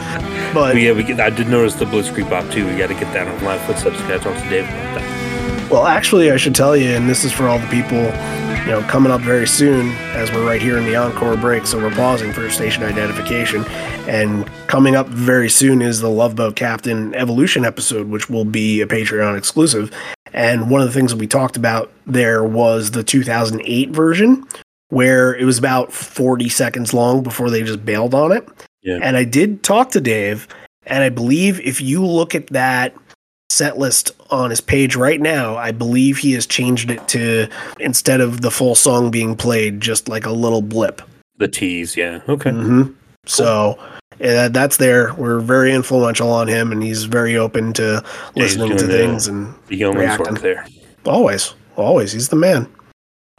But yeah, we get, I did notice the Blitzkrieg Bop too. We got to get that on live footsteps. Got to talk to Dave about that. Well, actually, I should tell you, and this is for all the people, you know, coming up very soon as we're right here in the encore break. So we're pausing for station identification. And coming up very soon is the Love Boat Captain Evolution episode, which will be a Patreon exclusive. And one of the things that we talked about there was the 2008 version, where it was about 40 seconds long before they just bailed on it. Yeah. And I did talk to Dave, and I believe if you look at that set list on his page right now, I believe he has changed it to instead of the full song being played, just like a little blip. The tease, yeah. Okay. hmm So yeah, that's there. We're very influential on him, and he's very open to Yeah, listening to things and The yeoman's work there. Always, always. He's the man.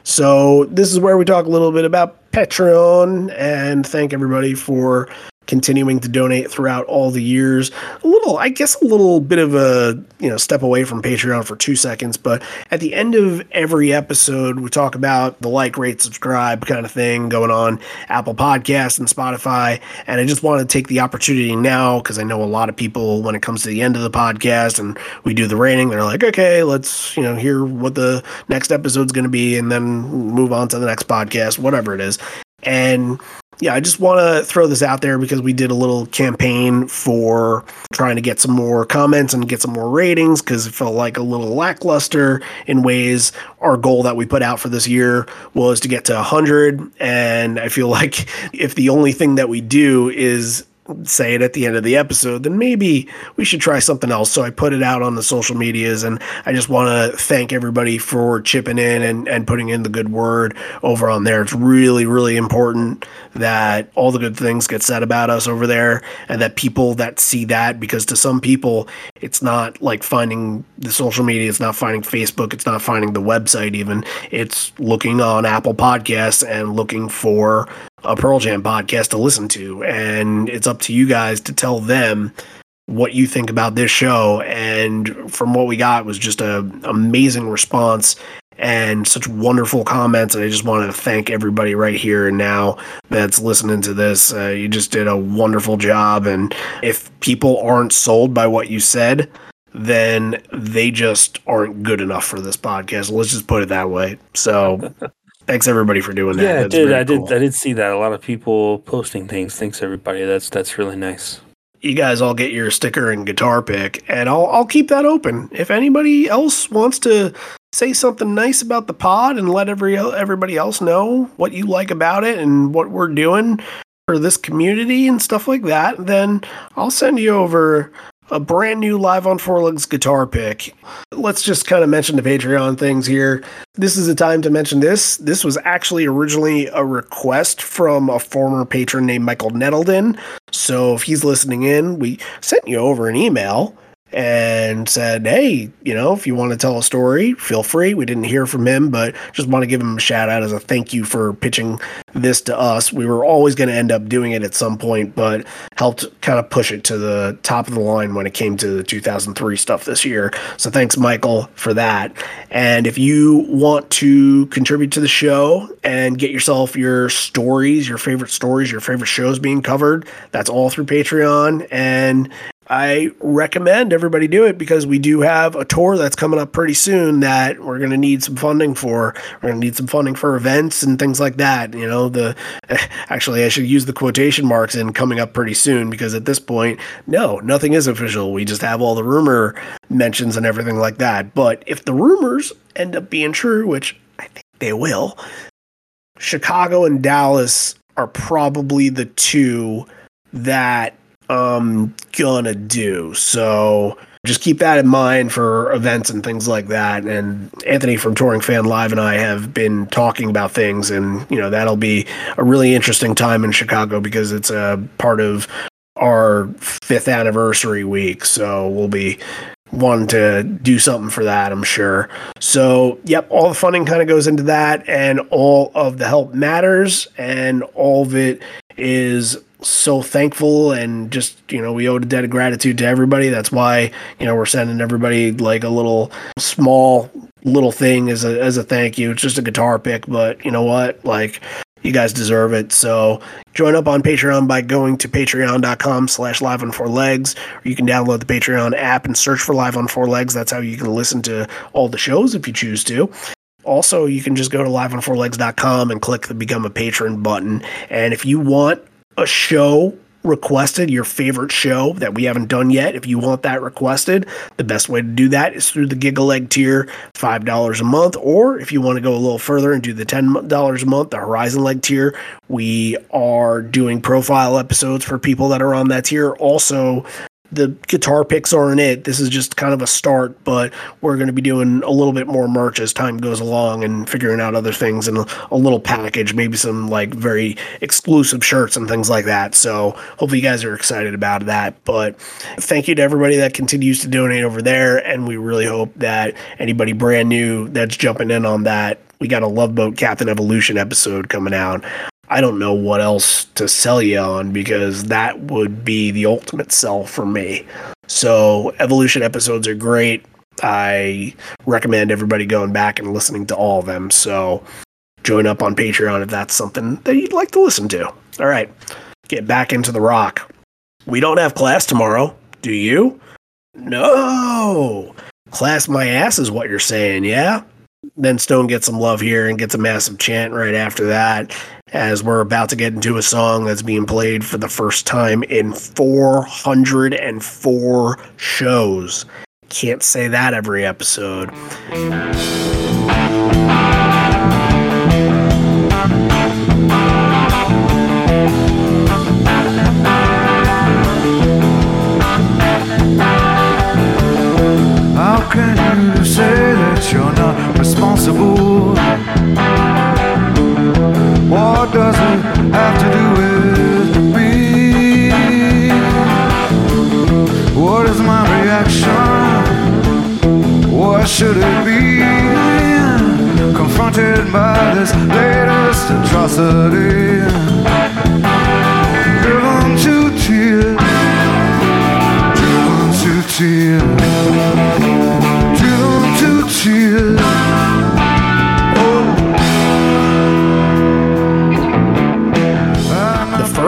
So this is where we talk a little bit about Patreon and thank everybody for continuing to donate throughout all the years. A little, I guess, a little bit of a you know step away from Patreon for two seconds, but at the end of every episode, we talk about the like, rate, subscribe kind of thing going on Apple Podcasts and Spotify. And I just want to take the opportunity now because I know a lot of people when it comes to the end of the podcast and we do the rating, they're like, okay, let's you know hear what the next episode's going to be, and then move on to the next podcast, whatever it is. And yeah, I just want to throw this out there because we did a little campaign for trying to get some more comments and get some more ratings because it felt like a little lackluster in ways. Our goal that we put out for this year was to get to 100. And I feel like if the only thing that we do is say it at the end of the episode, then maybe we should try something else. So I put it out on the social medias and I just want to thank everybody for chipping in and, and putting in the good word over on there. It's really, really important that all the good things get said about us over there and that people that see that, because to some people, it's not like finding the social media, it's not finding Facebook, it's not finding the website even. It's looking on Apple Podcasts and looking for a Pearl Jam podcast to listen to. And it's up to you guys to tell them what you think about this show. And from what we got was just a amazing response and such wonderful comments. And I just wanted to thank everybody right here and now that's listening to this. Uh, you just did a wonderful job. And if people aren't sold by what you said, then they just aren't good enough for this podcast. Let's just put it that way. So thanks everybody for doing that. Yeah, I did. I did. cool. I did see that. A lot of people posting things. Thanks everybody. That's that's really nice. you guys all get your sticker and guitar pick, and I'll I'll keep that open. If anybody else wants to say something nice about the pod and let every everybody else know what you like about it and what we're doing, for this community and stuff like that, then I'll send you over a brand new live on four guitar pick. Let's just kind of mention the Patreon things here. This is the time to mention this. This was actually originally a request from a former patron named Michael Nettleton. So if he's listening in, we sent you over an email and said, Hey, you know, if you want to tell a story, feel free. We didn't hear from him, but just want to give him a shout out as a thank you for pitching this to us. We were always going to end up doing it at some point, but helped kind of push it to the top of the line when it came to the 2003 stuff this year. So thanks, Michael, for that. And if you want to contribute to the show and get yourself your stories, your favorite stories, your favorite shows being covered, that's all through Patreon. And I recommend everybody do it because we do have a tour that's coming up pretty soon that we're going to need some funding for. We're going to need some funding for events and things like that. You know, the actually, I should use the quotation marks in coming up pretty soon because at this point, no, nothing is official. We just have all the rumor mentions and everything like that. But if the rumors end up being true, which I think they will, Chicago and Dallas are probably the two that um gonna do. So just keep that in mind for events and things like that. And Anthony from Touring Fan Live and I have been talking about things, and you know that'll be a really interesting time in Chicago because it's a part of our fifth anniversary week. So we'll be wanting to do something for that, I'm sure. So, yep, all the funding kind of goes into that, and all of the help matters, and all of it is so thankful and just you know we owe a debt of gratitude to everybody. That's why you know we're sending everybody like a little small little thing as a as a thank you. It's just a guitar pick but you know what? Like you guys deserve it. So join up on patreon by going to patreon.com slash live on four legs. Or you can download the patreon app and search for live on four legs. That's how you can listen to all the shows if you choose to. Also you can just go to liveonfourlegs.com and click the become a patron button. And if you want a show requested, your favorite show that we haven't done yet, if you want that requested, the best way to do that is through the Giggle Leg tier, $5 a month. Or if you want to go a little further and do the $10 a month, the Horizon Leg tier, we are doing profile episodes for people that are on that tier. Also, the guitar picks aren't it. This is just kind of a start, but we're going to be doing a little bit more merch as time goes along and figuring out other things and a, little package, maybe some like very exclusive shirts and things like that. So hopefully you guys are excited about that. But thank you to everybody that continues to donate over there. And we really hope that anybody brand new that's jumping in on that, we got a Love Boat Captain Evolution episode coming out. I don't know what else to sell you on because that would be the ultimate sell for me. So, evolution episodes are great. I recommend everybody going back and listening to all of them. So, join up on Patreon if that's something that you'd like to listen to. All right, get back into the rock. We don't have class tomorrow, do you? No. Class my ass is what you're saying, yeah? Then Stone gets some love here and gets a massive chant right after that, as we're about to get into a song that's being played for the first time in 404 shows. Can't say that every episode. Not responsible? What does it have to do with me? What is my reaction? What should it be? Confronted by this latest atrocity,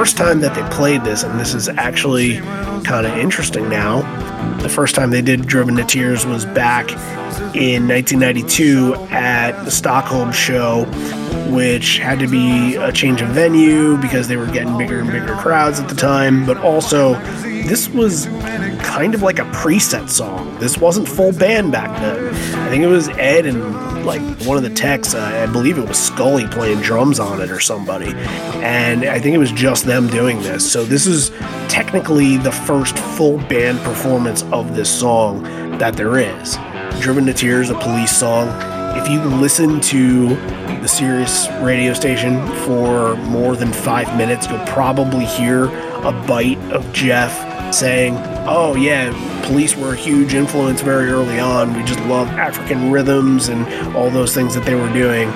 first time that they played this, and this is actually kind of interesting now, the first time they did Driven to Tears was back in 1992 at the Stockholm show, which had to be a change of venue because they were getting bigger and bigger crowds at the time. But also, this was kind of like a preset song. This wasn't full band back then. I think it was Ed and like one of the techs, uh, I believe it was Scully playing drums on it or somebody. And I think it was just them doing this. So this is technically the first full band performance of this song that there is. Driven to Tears, a police song. If you listen to the Sirius radio station for more than five minutes, you'll probably hear a bite of Jeff saying, Oh, yeah, police were a huge influence very early on. We just love African rhythms and all those things that they were doing.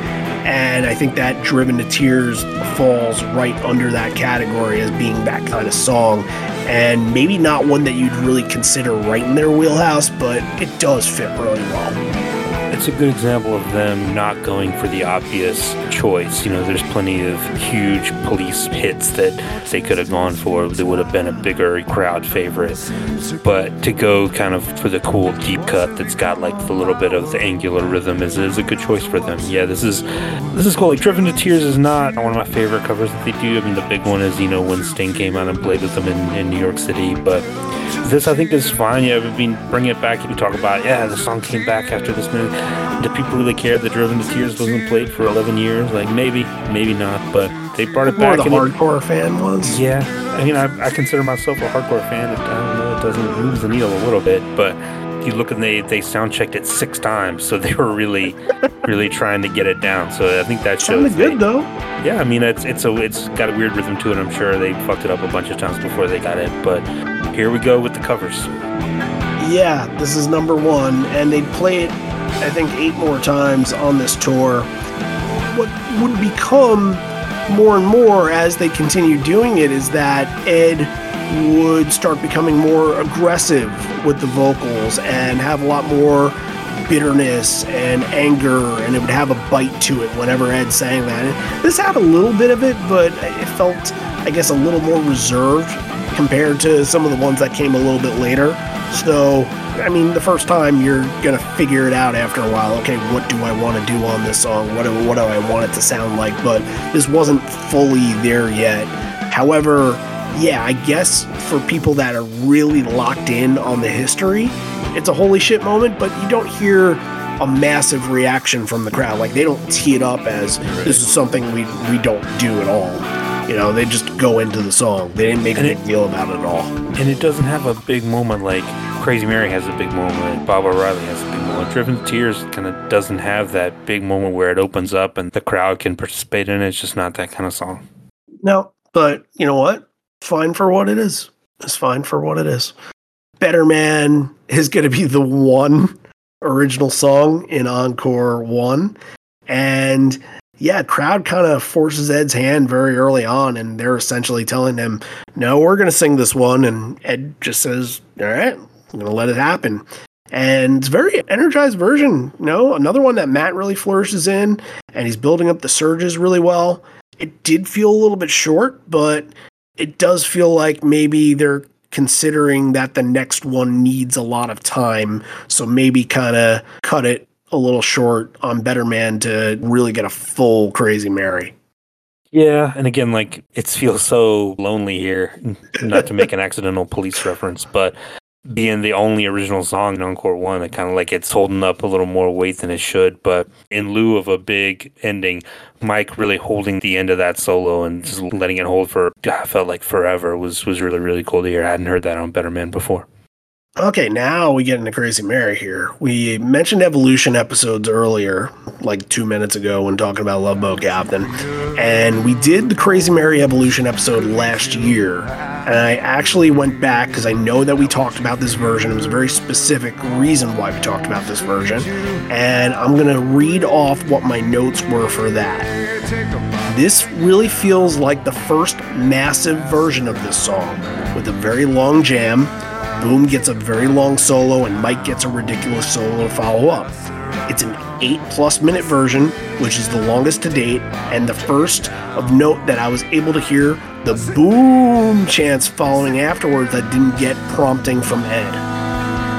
And I think that Driven to Tears falls right under that category as being that kind of song. And maybe not one that you'd really consider right in their wheelhouse, but it does fit really well it's a good example of them not going for the obvious choice. You know, there's plenty of huge police hits that they could have gone for that would have been a bigger crowd favorite. But to go kind of for the cool deep cut that's got like the little bit of the angular rhythm is, is a good choice for them. Yeah, this is this is cool. Like Driven to Tears is not one of my favorite covers that they do. I mean, the big one is you know when Sting came out and played with them in, in New York City, but this I think is fine. Yeah, we mean, bring it back. We talk about yeah, the song came back after this movie. Do people really care that "Driven to Tears" wasn't played for 11 years? Like maybe, maybe not, but they brought it More back. the hardcore it, fan was. Yeah, I mean, I, I, consider myself a hardcore fan. I don't know, it doesn't move the needle a little bit, but you look and they they sound checked it six times, so they were really, really trying to get it down. So I think that shows. Sounded good though. Yeah, I mean it's it's a it's got a weird rhythm to it. I'm sure they fucked it up a bunch of times before they got it, but here we go with the covers. Yeah, this is number one, and they'd play it, I think, eight more times on this tour. What would become more and more as they continue doing it is that Ed would start becoming more aggressive with the vocals and have a lot more bitterness and anger, and it would have a bite to it whenever Ed sang that. This had a little bit of it, but it felt, I guess, a little more reserved compared to some of the ones that came a little bit later. So, I mean, the first time you're gonna figure it out after a while. Okay, what do I want to do on this song? What do, what do I want it to sound like? But this wasn't fully there yet. However, yeah, I guess for people that are really locked in on the history, it's a holy shit moment, but you don't hear a massive reaction from the crowd. Like they don't tee it up as this is something we we don't do at all. You know, they just go into the song. They didn't make and a big it, deal about it at all. And it doesn't have a big moment like Crazy Mary has a big moment, Baba O'Riley has a big moment. Driven to Tears kind of doesn't have that big moment where it opens up and the crowd can participate in it. It's just not that kind of song. No, but you know what? Fine for what it is. It's fine for what it is. Better Man is going to be the one original song in Encore 1. And yeah, crowd kind of forces Ed's hand very early on, and they're essentially telling him, "No, we're going to sing this one." And Ed just says, "All right, I'm going to let it happen." And it's very energized version. You know, another one that Matt really flourishes in, and he's building up the surges really well. It did feel a little bit short, but it does feel like maybe they're considering that the next one needs a lot of time. So maybe kind of cut it a little short on Better Man to really get a full Crazy Mary. Yeah, and again, like it feels so lonely here. Not to make an accidental police reference, but being the only original song in Encore One, it kind of like it's holding up a little more weight than it should. But in lieu of a big ending, Mike really holding the end of that solo and just letting it hold for I felt like forever was was really really cool to hear. I hadn't heard that on Better Man before. Okay, now we get into Crazy Mary here. We mentioned evolution episodes earlier, like two minutes ago, when talking about Love Boat Captain. And we did the Crazy Mary evolution episode last year. And I actually went back because I know that we talked about this version. It was a very specific reason why we talked about this version. And I'm going to read off what my notes were for that. This really feels like the first massive version of this song, with a very long jam Boom gets a very long solo, and Mike gets a ridiculous solo to follow up. It's an 8 plus minute version, which is the longest to date, and the first of note that I was able to hear the boom chants following afterwards that didn't get prompting from Ed.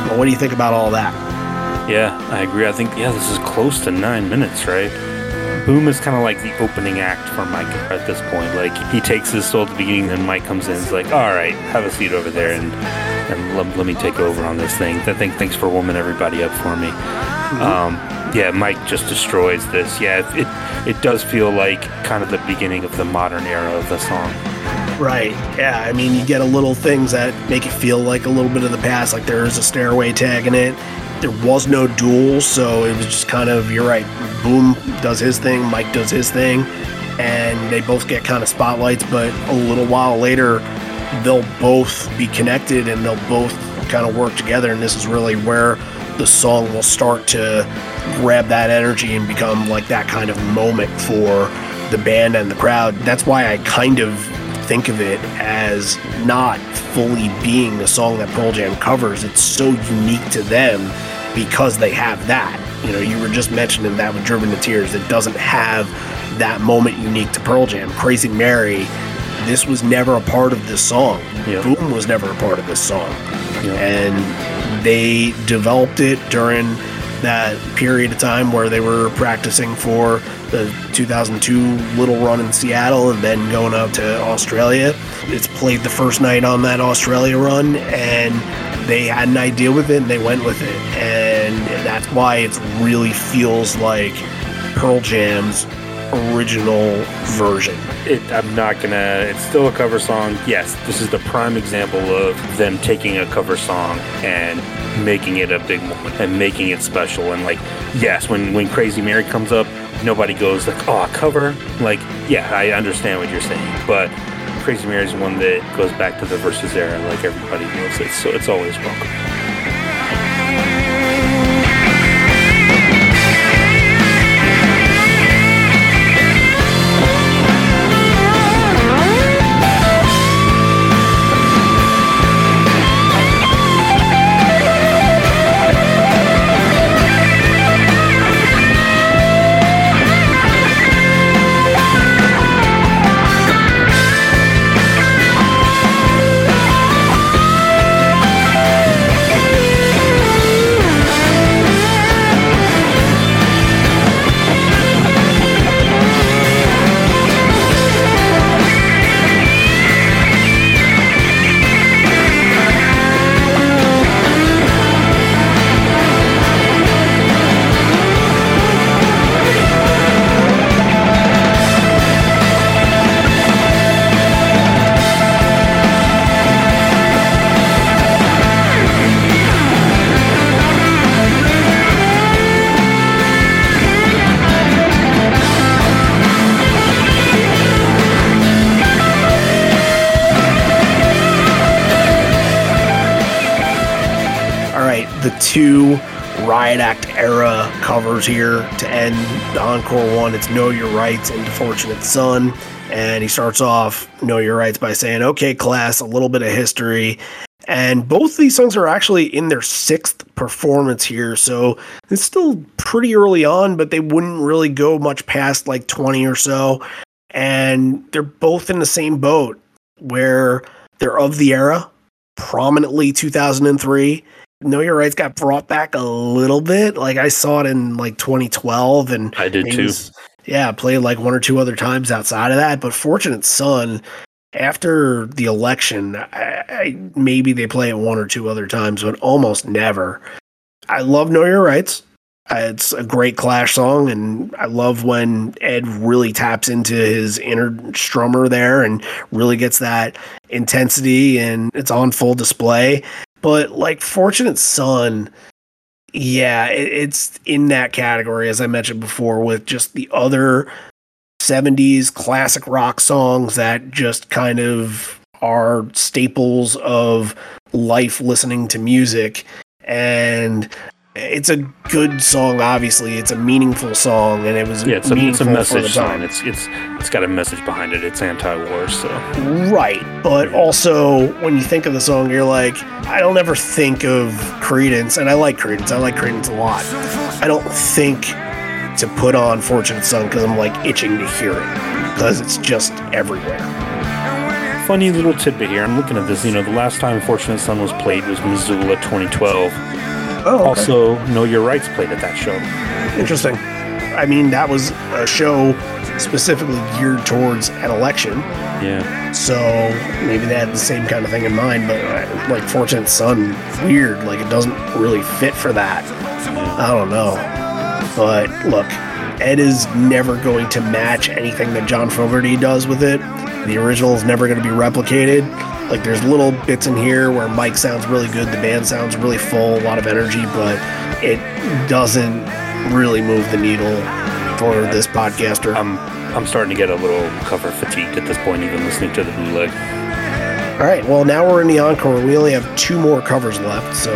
Well, what do you think about all that? Yeah, I agree. I think, yeah, this is close to nine minutes, right? Boom is kind of like the opening act for Mike at this point. Like, he takes his soul at the beginning, and Mike comes in and is like, all right, have a seat over there. And and let, let me take over on this thing. I think thanks for warming everybody up for me. Um, yeah, Mike just destroys this. Yeah, it, it it does feel like kind of the beginning of the modern era of the song. Right. Yeah. I mean, you get a little things that make it feel like a little bit of the past. Like there is a stairway tag in it. There was no duel, so it was just kind of you're right. Boom does his thing, Mike does his thing, and they both get kind of spotlights. But a little while later, they'll both be connected and they'll both kind of work together. And this is really where the song will start to grab that energy and become like that kind of moment for the band and the crowd. That's why I kind of think of it as not fully being a song that Pearl Jam covers. It's so unique to them because they have that. You know, you were just mentioning that with Driven to Tears. It doesn't have that moment unique to Pearl Jam. Crazy Mary, this was never a part of this song. Boom was never a part of this song. And they developed it during that period of time where they were practicing for the 2002 little run in Seattle and then going out to Australia. It's played the first night on that Australia run and they had an idea with it and they went with it. And that's why it really feels like Pearl Jam's original version. It, I'm not gonna. It's still a cover song. Yes, this is the prime example of them taking a cover song and making it a big moment and making it special. And like, yes, when when Crazy Mary comes up, nobody goes like, "Oh, cover." Like, yeah, I understand what you're saying, but Crazy Mary is one that goes back to the versus era. Like everybody knows it, so it's always welcome. One. It's Know Your Rights and Fortunate Son. And he starts off Know Your Rights by saying, Okay, class, a little bit of history. And both these songs are actually in their sixth performance here. So it's still pretty early on, but they wouldn't really go much past like 20 or so. And they're both in the same boat where they're of the era, prominently 2003. Know Your Rights got brought back a little bit. Like I saw it in like 2012, and I did too. was- yeah, played like one or two other times outside of that. But Fortunate Son, after the election, I, I, maybe they play it one or two other times, but almost never. I love Know Your Rights. Uh, It's a great Clash song, and I love when Ed really taps into his inner strummer there and really gets that intensity, and it's on full display. But like Fortunate Son, yeah, it, it's in that category, as I mentioned before, with just the other 70s classic rock songs that just kind of are staples of life listening to music. And it's a good song, obviously. It's a meaningful song, and it was Yeah, it's a, it's a meaningful for the message song. It's it's it's got a message behind it. It's anti-war, so Right. But also, when you think of the song, you're like, I don't ever think of Creedence, and I like Creedence. I like Creedence a lot. I don't think to put on Fortunate Son because I'm like itching to hear it because it's just everywhere. funny little tidbit here. I'm looking at this. You know, the last time Fortunate Son was played was Missoula 2012. Oh, Also, Know Your Rights played at that show. interesting. I mean, that was a show specifically geared towards an election. Yeah, So maybe they had the same kind of thing in mind, but uh, like Fortunate Son, weird. Like it doesn't really fit for that. I don't know. But look, Ed is never going to match anything that John Fogerty does with it. The original is never going to be replicated. Like there's little bits in here where Mike sounds really good, the band sounds really full, a lot of energy, but it doesn't really move the needle for this podcaster. I'm I'm starting to get a little cover fatigued at this point, even listening to the bootleg. All right, well, now we're in the encore. We only have two more covers left, so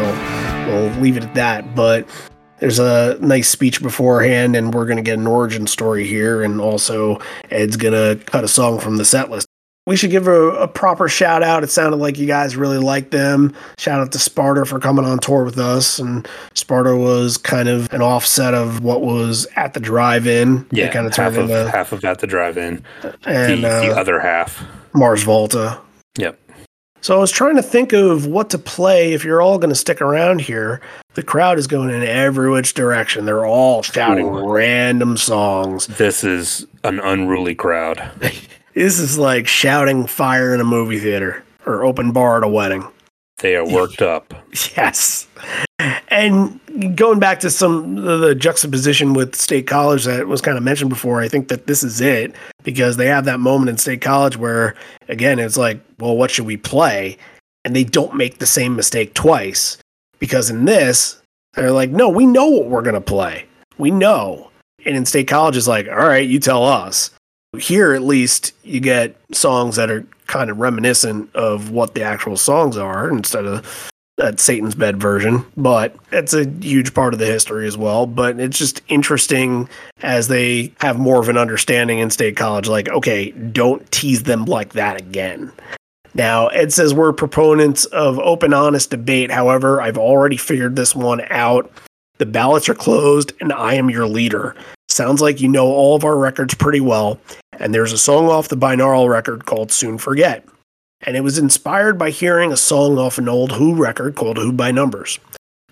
we'll leave it at that. But there's a nice speech beforehand, and we're going to get an origin story here. And also, Ed's going to cut a song from the set list. We should give a, a proper shout out. It sounded like you guys really liked them. Shout out to Sparta for coming on tour with us. And Sparta was kind of an offset of what was at the drive in. Yeah, kind of half of into half of at the drive-in, and the, the uh, other half. Mars Volta. Yep. So I was trying to think of what to play if you're all going to stick around here. The crowd is going in every which direction. They're all shouting Ooh. random songs. This is an unruly crowd. This is like shouting fire in a movie theater or open bar at a wedding. They are worked up. Yes. And going back to some of the juxtaposition with State College that was kind of mentioned before, I think that this is it because they have that moment in State College where, again, it's like, well, what should we play? And they don't make the same mistake twice because in this, they're like, no, we know what we're going to play. We know. And in State College, it's like, all right, you tell us. Here, at least, you get songs that are kind of reminiscent of what the actual songs are instead of that Satan's Bed version, but it's a huge part of the history as well. But it's just interesting as they have more of an understanding in state college, like, okay, don't tease them like that again. Now, Ed says we're proponents of open, honest debate. However, I've already figured this one out. The ballots are closed, and I am your leader. Sounds like you know all of our records pretty well, and there's a song off the binaural record called Soon Forget and it was inspired by hearing a song off an old Who record called Who by Numbers.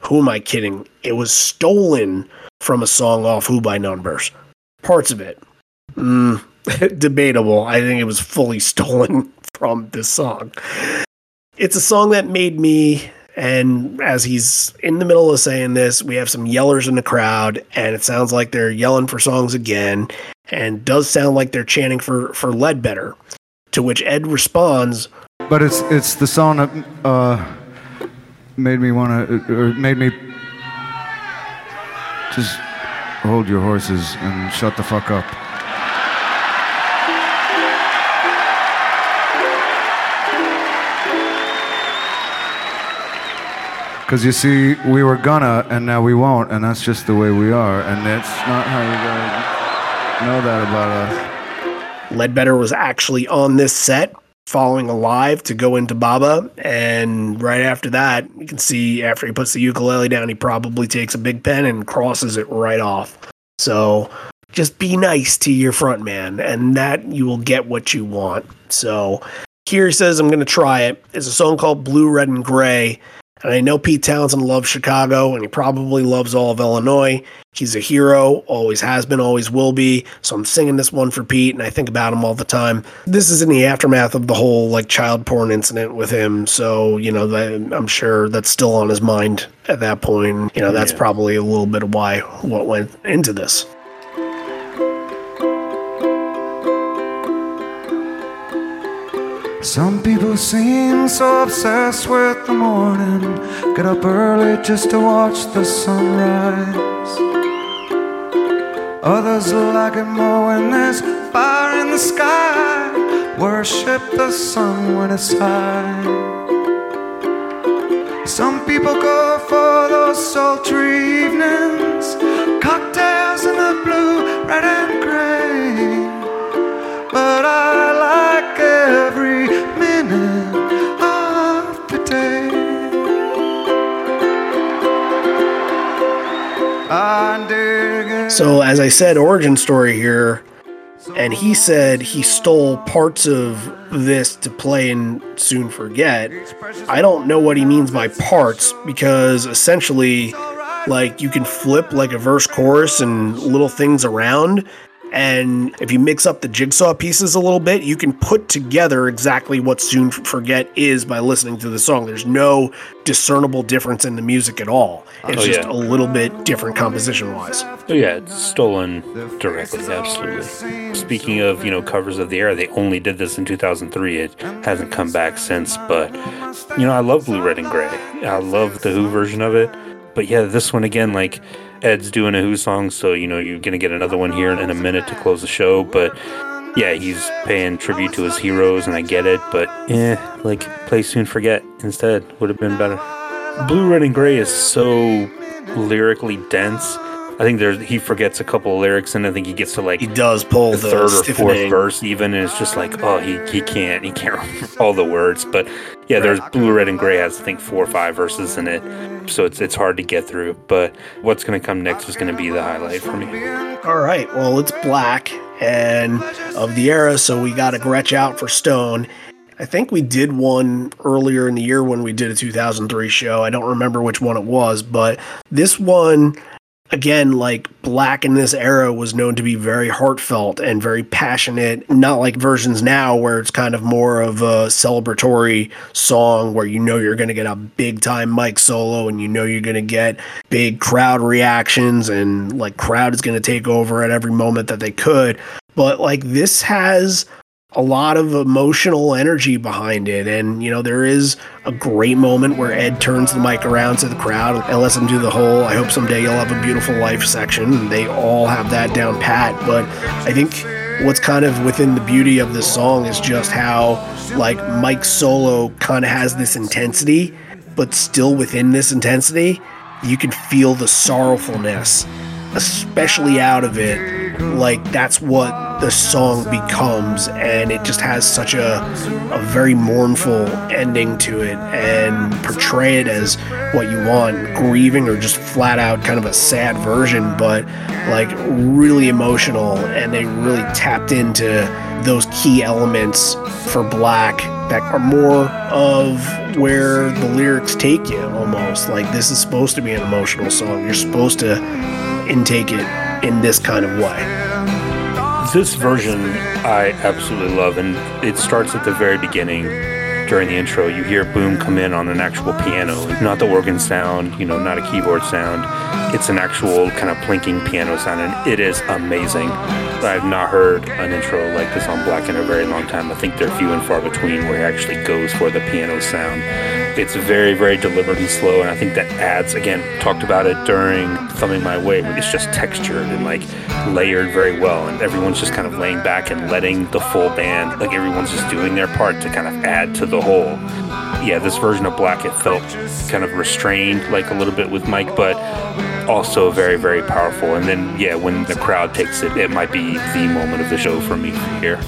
Who am I kidding? It was stolen from a song off Who by Numbers. Parts of it. Mm, debatable. I think it was fully stolen from this song. It's a song that made me, and as he's in the middle of saying this, we have some yellers in the crowd, and it sounds like they're yelling for songs again, and does sound like they're chanting for, for Ledbetter. To which Ed responds, But it's it's the song that uh, made me want to, or made me just hold your horses and shut the fuck up. Because you see, we were gonna, and now we won't, and that's just the way we are, and that's not how you guys know that about us. Ledbetter was actually on this set following Alive to go into Baba. And right after that, you can see after he puts the ukulele down, he probably takes a big pen and crosses it right off. So just be nice to your front man, and that you will get what you want. So here he says, I'm to try it. It's a song called Blue, Red, and Gray. And I know Pete Townshend loves Chicago, and he probably loves all of Illinois. He's a hero, always has been, always will be. So I'm singing this one for Pete, and I think about him all the time. This is in the aftermath of the whole like child porn incident with him, so you know that, I'm sure that's still on his mind at that point. You know that's Yeah. probably a little bit of why what went into this. Some people seem so obsessed with the morning, get up early just to watch the sunrise. Others like it more when there's fire in the sky, worship the sun when it's high. Some people go for those sultry evenings, cocktails in the blue, red and gray. But I So as I said, origin story here, and he said he stole parts of this to play and Soon Forget. I don't know what he means by parts because essentially, like you can flip like a verse chorus and little things around, And if you mix up the jigsaw pieces a little bit, you can put together exactly what Soon Forget is by listening to the song. There's no discernible difference in the music at all. It's Oh, just yeah. a little bit different composition wise. Oh yeah, it's stolen directly, absolutely. Speaking of, you know, covers of the era, they only did this in 2003. It hasn't come back since, but you know, I love Blue, Red, and Gray. I love the Who version of it. But yeah, this one again, like Ed's doing a Who song, so you know, you're gonna get another one here in a minute to close the show. But yeah, he's paying tribute to his heroes, and I get it. But eh, like play Soon Forget instead would have been better. Blue, Red, and Gray is so lyrically dense. I think there's he forgets a couple of lyrics, and I think he gets to like He does pull the the, third or fourth verse even, and it's just like, oh, he, he can't he can't remember all the words. But yeah, there's Blue, Red, and Gray has I think four or five verses in it, so it's it's hard to get through. But what's gonna come next is gonna be the highlight for me. All right. Well, it's black and of the era, so we got a Gretsch out for Stone. I think we did one earlier in the year when we did a 2003 show. I don't remember which one it was, but this one, again, like black in this era, was known to be very heartfelt and very passionate. Not like versions now where it's kind of more of a celebratory song where you know you're going to get a big time Mike solo and you know you're going to get big crowd reactions and like crowd is going to take over at every moment that they could. But like this has a lot of emotional energy behind it. And, you know, there is a great moment where Ed turns the mic around to the crowd and lets them do the whole I hope someday you'll have a beautiful life section. They all have that down pat. But I think what's kind of within the beauty of this song is just how, like, Mike's solo kind of has this intensity, but still within this intensity, you can feel the sorrowfulness especially out of it, like that's what the song becomes, and it just has such a a very mournful ending to it, and portray it as what you want, grieving or just flat out kind of a sad version, but like really emotional, and they really tapped into those key elements for Black that are more of where the lyrics take you almost. Like this is supposed to be an emotional song. You're supposed to intake it in this kind of way. This version I absolutely love, and it starts at the very beginning. During the intro, you hear Boom come in on an actual piano, not the organ sound, you know, not a keyboard sound. It's an actual kind of plinking piano sound, and it is amazing. I've not heard an intro like this on Black in a very long time. I think they're few and far between where he actually goes for the piano sound. It's very, very deliberate and slow, and I think that adds, again, talked about it during Thumbing My Way, it's just textured and like layered very well, and everyone's just kind of laying back and letting the full band, like everyone's just doing their part to kind of add to the whole. Yeah, this version of Black, it felt kind of restrained, like a little bit with Mike, but also very, very powerful. And then, yeah, when the crowd takes it, it might be the moment of the show for me here.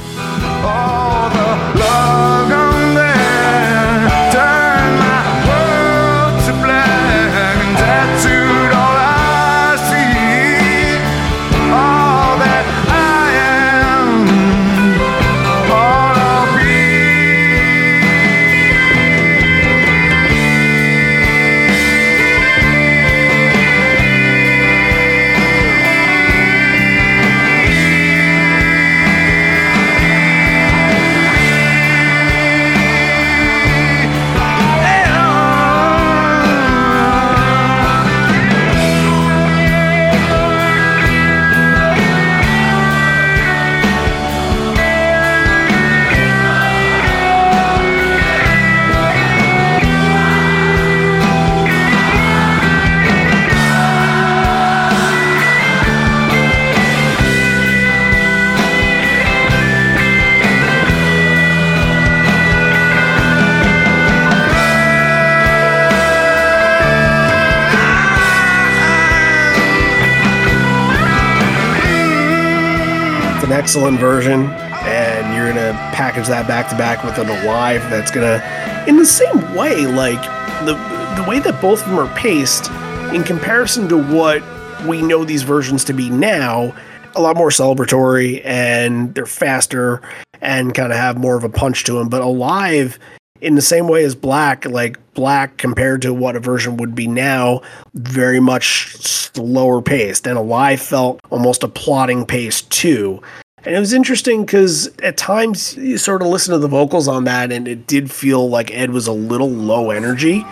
Excellent version, and you're gonna package that back to back with an alive that's gonna, in the same way, like the the way that both of them are paced, in comparison to what we know these versions to be now, a lot more celebratory and they're faster and kind of have more of a punch to them. But alive, in the same way as black, like Black compared to what a version would be now, very much slower paced. And Alive felt almost a plotting pace too. And it was interesting because at times you sort of listen to the vocals on that, and it did feel like Ed was a little low energy,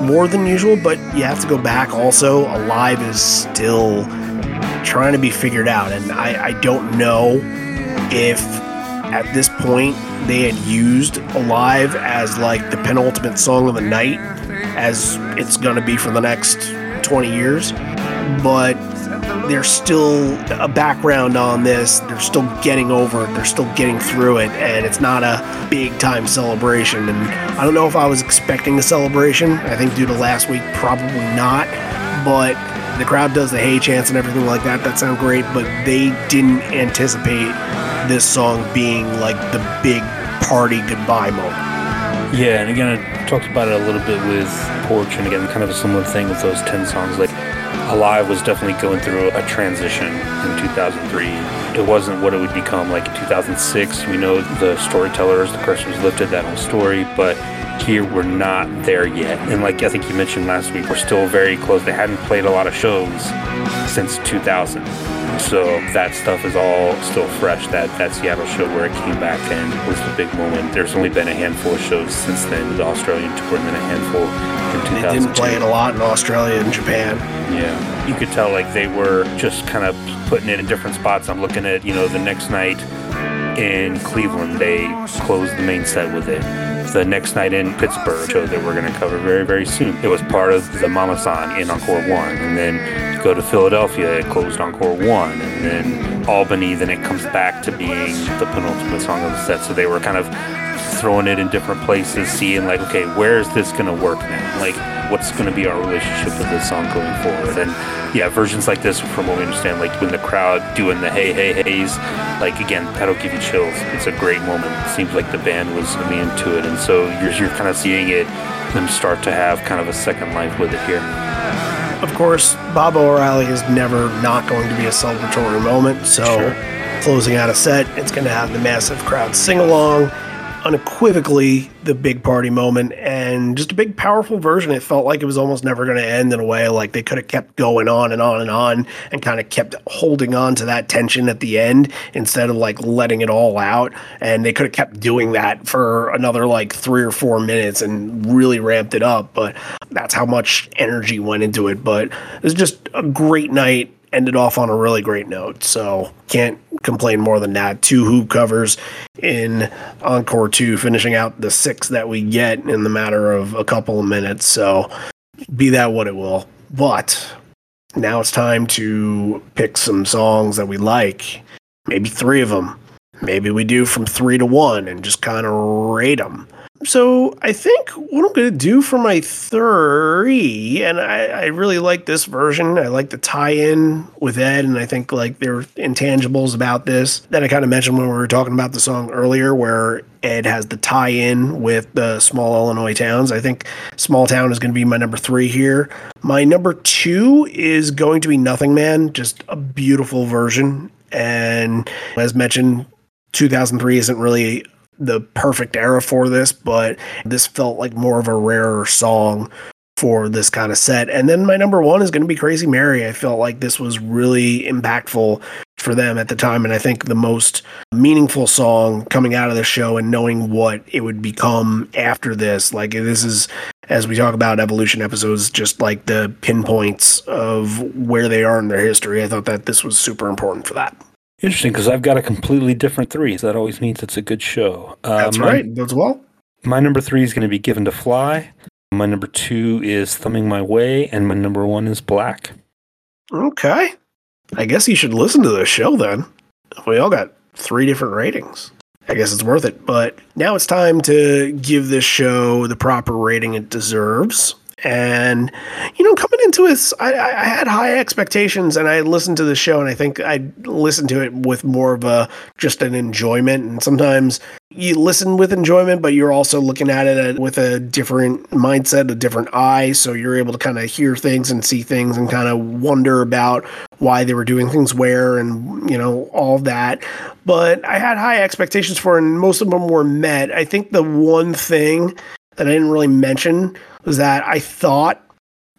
more than usual. But you have to go back also. Alive is still trying to be figured out. And I, I don't know if at this point they had used Alive as like the penultimate song of the night, as it's going to be for the next 20 years. But there's still a background on this. They're still getting over it. They're still getting through it. And it's not a big time celebration. And I don't know if I was expecting a celebration. I think due to last week, probably not. But the crowd does the hey chants and everything like that. That sounds great. But they didn't anticipate this song being like the big party goodbye moment. Yeah, and again, talked about it a little bit with Porch, and again, kind of a similar thing with those 10 songs. Like, Alive was definitely going through a transition in 2003. It wasn't what it would become like in 2006. We know the storytellers, the curse was lifted, that whole story, but here we're not there yet. And like I think you mentioned last week, we're still very close. They hadn't played a lot of shows since 2000. So that stuff is all still fresh. That that Seattle show where it came back and was the big moment. There's only been a handful of shows since then, the Australian tour, and then a handful in They didn't play it a lot in Australia and Japan. Yeah, you could tell like they were just kind of putting it in different spots. I'm looking at you know the next night in Cleveland, they closed the main set with it. The next night in Pittsburgh, show oh, that we're going to cover very very soon. It was part of the Mama San in Encore One, and then go to Philadelphia, it closed Encore One, and then Albany, then it comes back to being the penultimate song of the set. So they were kind of throwing it in different places, seeing like, okay, where is this gonna work now? Like, what's gonna be our relationship with this song going forward? And yeah, versions like this, from what we understand, like when the crowd doing the hey hey heys, like again, that'll give you chills. It's a great moment. It seems like the band was really into it, and so you're you're kind of seeing it them start to have kind of a second life with it here. Of course, Baba O'Riley is never not going to be a celebratory moment. So, Sure. closing out a set, it's going to have the massive crowd sing along, unequivocally the big party moment, and just a big, powerful version. It felt like it was almost never going to end in a way. Like they could have kept going on and on and on and kind of kept holding on to that tension at the end instead of like letting it all out. And they could have kept doing that for another like three or four minutes and really ramped it up. But that's how much energy went into it. But it was just a great night. Ended off on a really great note. So can't complain more than that. Two Who covers in Encore 2, finishing out the six that we get in the matter of a couple of minutes. So be that what it will. But now it's time to pick some songs that we like. Maybe three of them. Maybe we do from three to one and just kind of rate them. So I think what I'm going to do for my three, and I, I really like this version. I like the tie-in with Ed, and I think like there are intangibles about this that I kind of mentioned when we were talking about the song earlier, where Ed has the tie-in with the small Illinois towns. I think Small Town is going to be my number three here. My number two is going to be Nothingman, just a beautiful version. And as mentioned, 2003 isn't really the perfect era for this, but this felt like more of a rarer song for this kind of set. And then my number one is going to be Crazy Mary. I felt like this was really impactful for them at the time. And I think the most meaningful song coming out of the show and knowing what it would become after this. Like, this is, as we talk about evolution episodes, just like the pinpoints of where they are in their history. I thought that this was super important for that. Interesting, because I've got a completely different three. So that always means it's a good show. Uh, That's my- right. As well. My number three is going to be Given to Fly. My number two is Thumbing My Way, and my number one is Black. Okay. I guess you should listen to this show then. We all got three different ratings. I guess it's worth it. But now it's time to give this show the proper rating it deserves. And, you know, coming into this, I, I had high expectations and I listened to the show and I think I listened to it with more of a just an enjoyment. And sometimes you listen with enjoyment, but you're also looking at it with a different mindset, a different eye. So you're able to kind of hear things and see things and kind of wonder about why they were doing things where and, you know, all that. But I had high expectations for and most of them were met. I think the one thing that I didn't really mention was that I thought,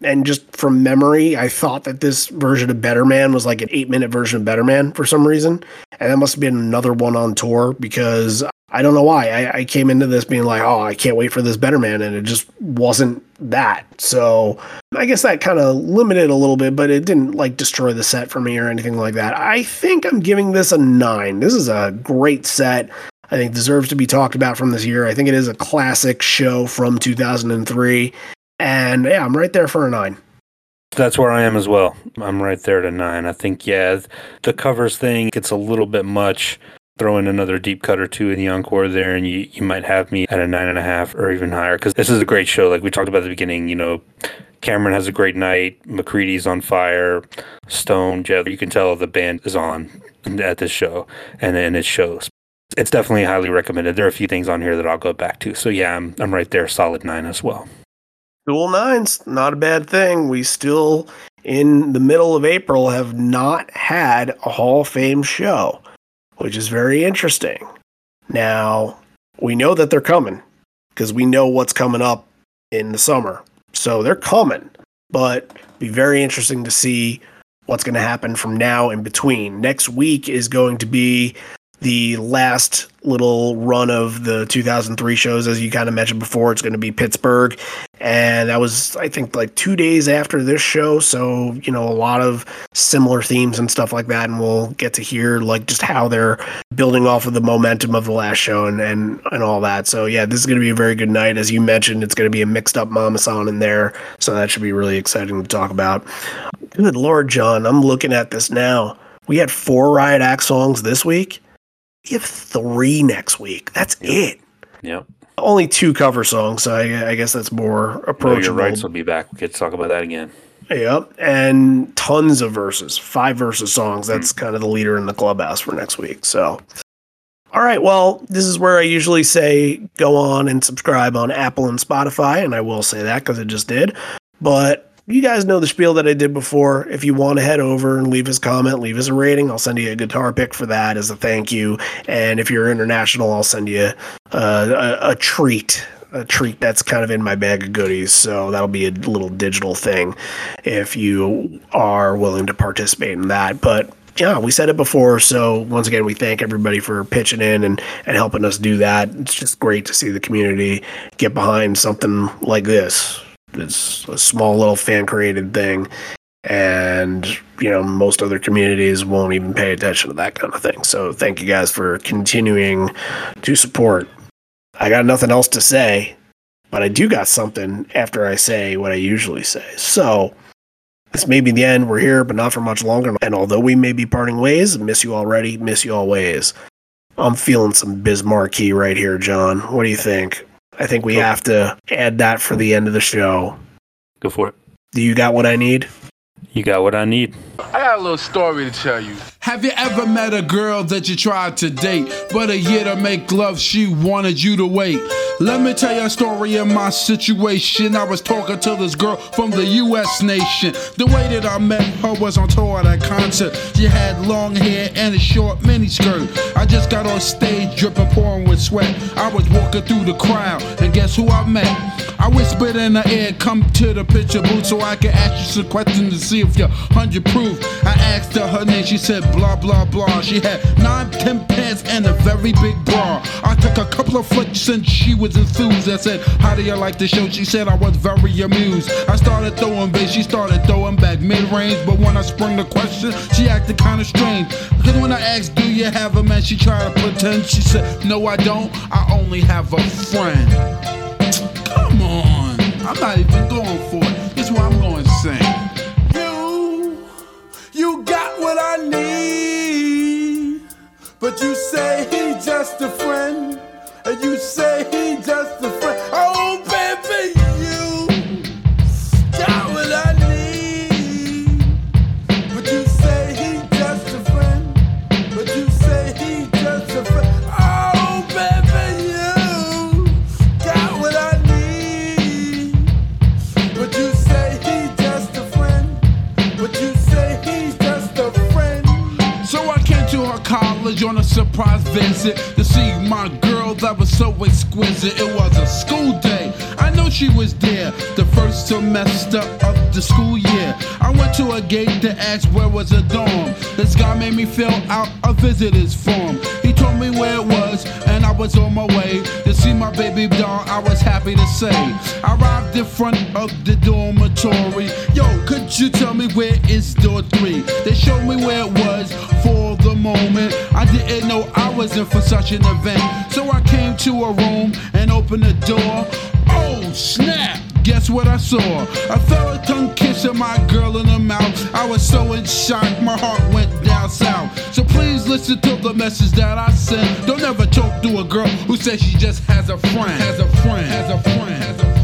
and just from memory, I thought that this version of Better Man was like an eight minute version of Better Man for some reason. And that must have been another one on tour because I don't know why. I, I came into this being like, oh, I can't wait for this Better Man. And it just wasn't that. So I guess that kind of limited a little bit, but it didn't like destroy the set for me or anything like that. I think I'm giving this a nine. This is a great set. I think deserves to be talked about from this year. I think it is a classic show from 2003. And yeah, I'm right there for a nine. That's where I am as well. I'm right there a nine. I think, yeah, the covers thing gets a little bit much. Throw in another deep cut or two in the encore there, and you, you might have me at a nine and a half or even higher. Because this is a great show. Like we talked about at the beginning, you know, Cameron has a great night. McCready's on fire. Stone, Jeff, you can tell the band is on at this show, and, and it shows it's definitely highly recommended. There are a few things on here that I'll go back to. So yeah, I'm I'm right there, solid nine as well. Dual nines, not a bad thing. We still, in the middle of April, have not had a Hall of Fame show, which is very interesting. Now, we know that they're coming because we know what's coming up in the summer. So they're coming, but be very interesting to see what's going to happen from now in between. Next week is going to be the last little run of the 2003 shows, as you kind of mentioned before. It's going to be Pittsburgh. And that was, I think, like two days after this show. So, you know, a lot of similar themes and stuff like that. And we'll get to hear, like, just how they're building off of the momentum of the last show and, and, and all that. So, yeah, this is going to be a very good night. As you mentioned, it's going to be a mixed up Mamasan in there. So that should be really exciting to talk about. Good Lord, John, I'm looking at this now. We had four Riot Act songs this week we have three next week. That's it. Yep. Only two cover songs, so I, I guess that's more No, approachable. your rights will be back. We get to talk about that again. Yep, and tons of verses, five verses songs. Hmm. That's kind of the leader in the clubhouse for next week. So, all right. Well, this is where I usually say go on and subscribe on Apple and Spotify, and I will say that because it just did. But you guys know the spiel that I did before. If you want to head over and leave us a comment, leave us a rating. I'll send you a guitar pick for that as a thank you. And if you're international, I'll send you uh, a, a treat a treat that's kind of in my bag of goodies. So that'll be a little digital thing if you are willing to participate in that. But yeah, we said it before. So once again, we thank everybody for pitching in and, and helping us do that. It's just great to see the community get behind something like this. It's a small little fan created thing. And, you know, most other communities won't even pay attention to that kind of thing. So thank you guys for continuing to support. I got nothing else to say, but I do got something after I say what I usually say. So this may be the end. We're here, but not for much longer. And although we may be parting ways, miss you already, miss you always. I'm feeling some Biz Markie right here, John. What do you think? I think we Cool. have to add that for the end of the show. Go for it. Do you got what I need? You got what I need. I got a little story to tell you. Have you ever met a girl that you tried to date, but a year to make love, she wanted you to wait? Let me tell you a story of my situation. I was talking to this girl from the US nation. The way that I met her was on tour at a concert. She had long hair and a short miniskirt. I just got on stage dripping, pouring with sweat. I was walking through the crowd, and guess who I met? I whispered in her ear, come to the picture booth so I can ask you some questions to see if you're 100 proof. I asked her her name, she said blah blah blah. She had nine, ten pants and a very big bra. I took a couple of flicks and she was enthused. I said, How do you like the show? She said I was very amused. I started throwing bass, she started throwing back mid range. But when I sprung the question, she acted kinda strange. Because when I asked, Do you have a man? She tried to pretend. She said, No, I don't. I only have a friend. Come on. I'm not even going for it. This is I'm going sing. But you say he just a friend. And you say he just a friend. Surprise to see my girl that was so exquisite. It was a school day. I know she was there the first semester of the school year. I went to a gate to ask where was a dorm. This guy made me fill out a visitor's form. He told me where it was, and I was on my way to see my baby doll. I was happy to say. I arrived in front of the dormitory. Yo, could you tell me where is door three? They showed me where it was for the moment. I didn't know I was in for such an event. So I came to a room and opened the door. Oh, snap! Guess what I saw? A tongue kissing my girl in the mouth. I was so in shock, my heart went down south. So please listen to the message that I sent. Don't ever talk to a girl who says she just has a friend. Has a friend. Has a friend. Has a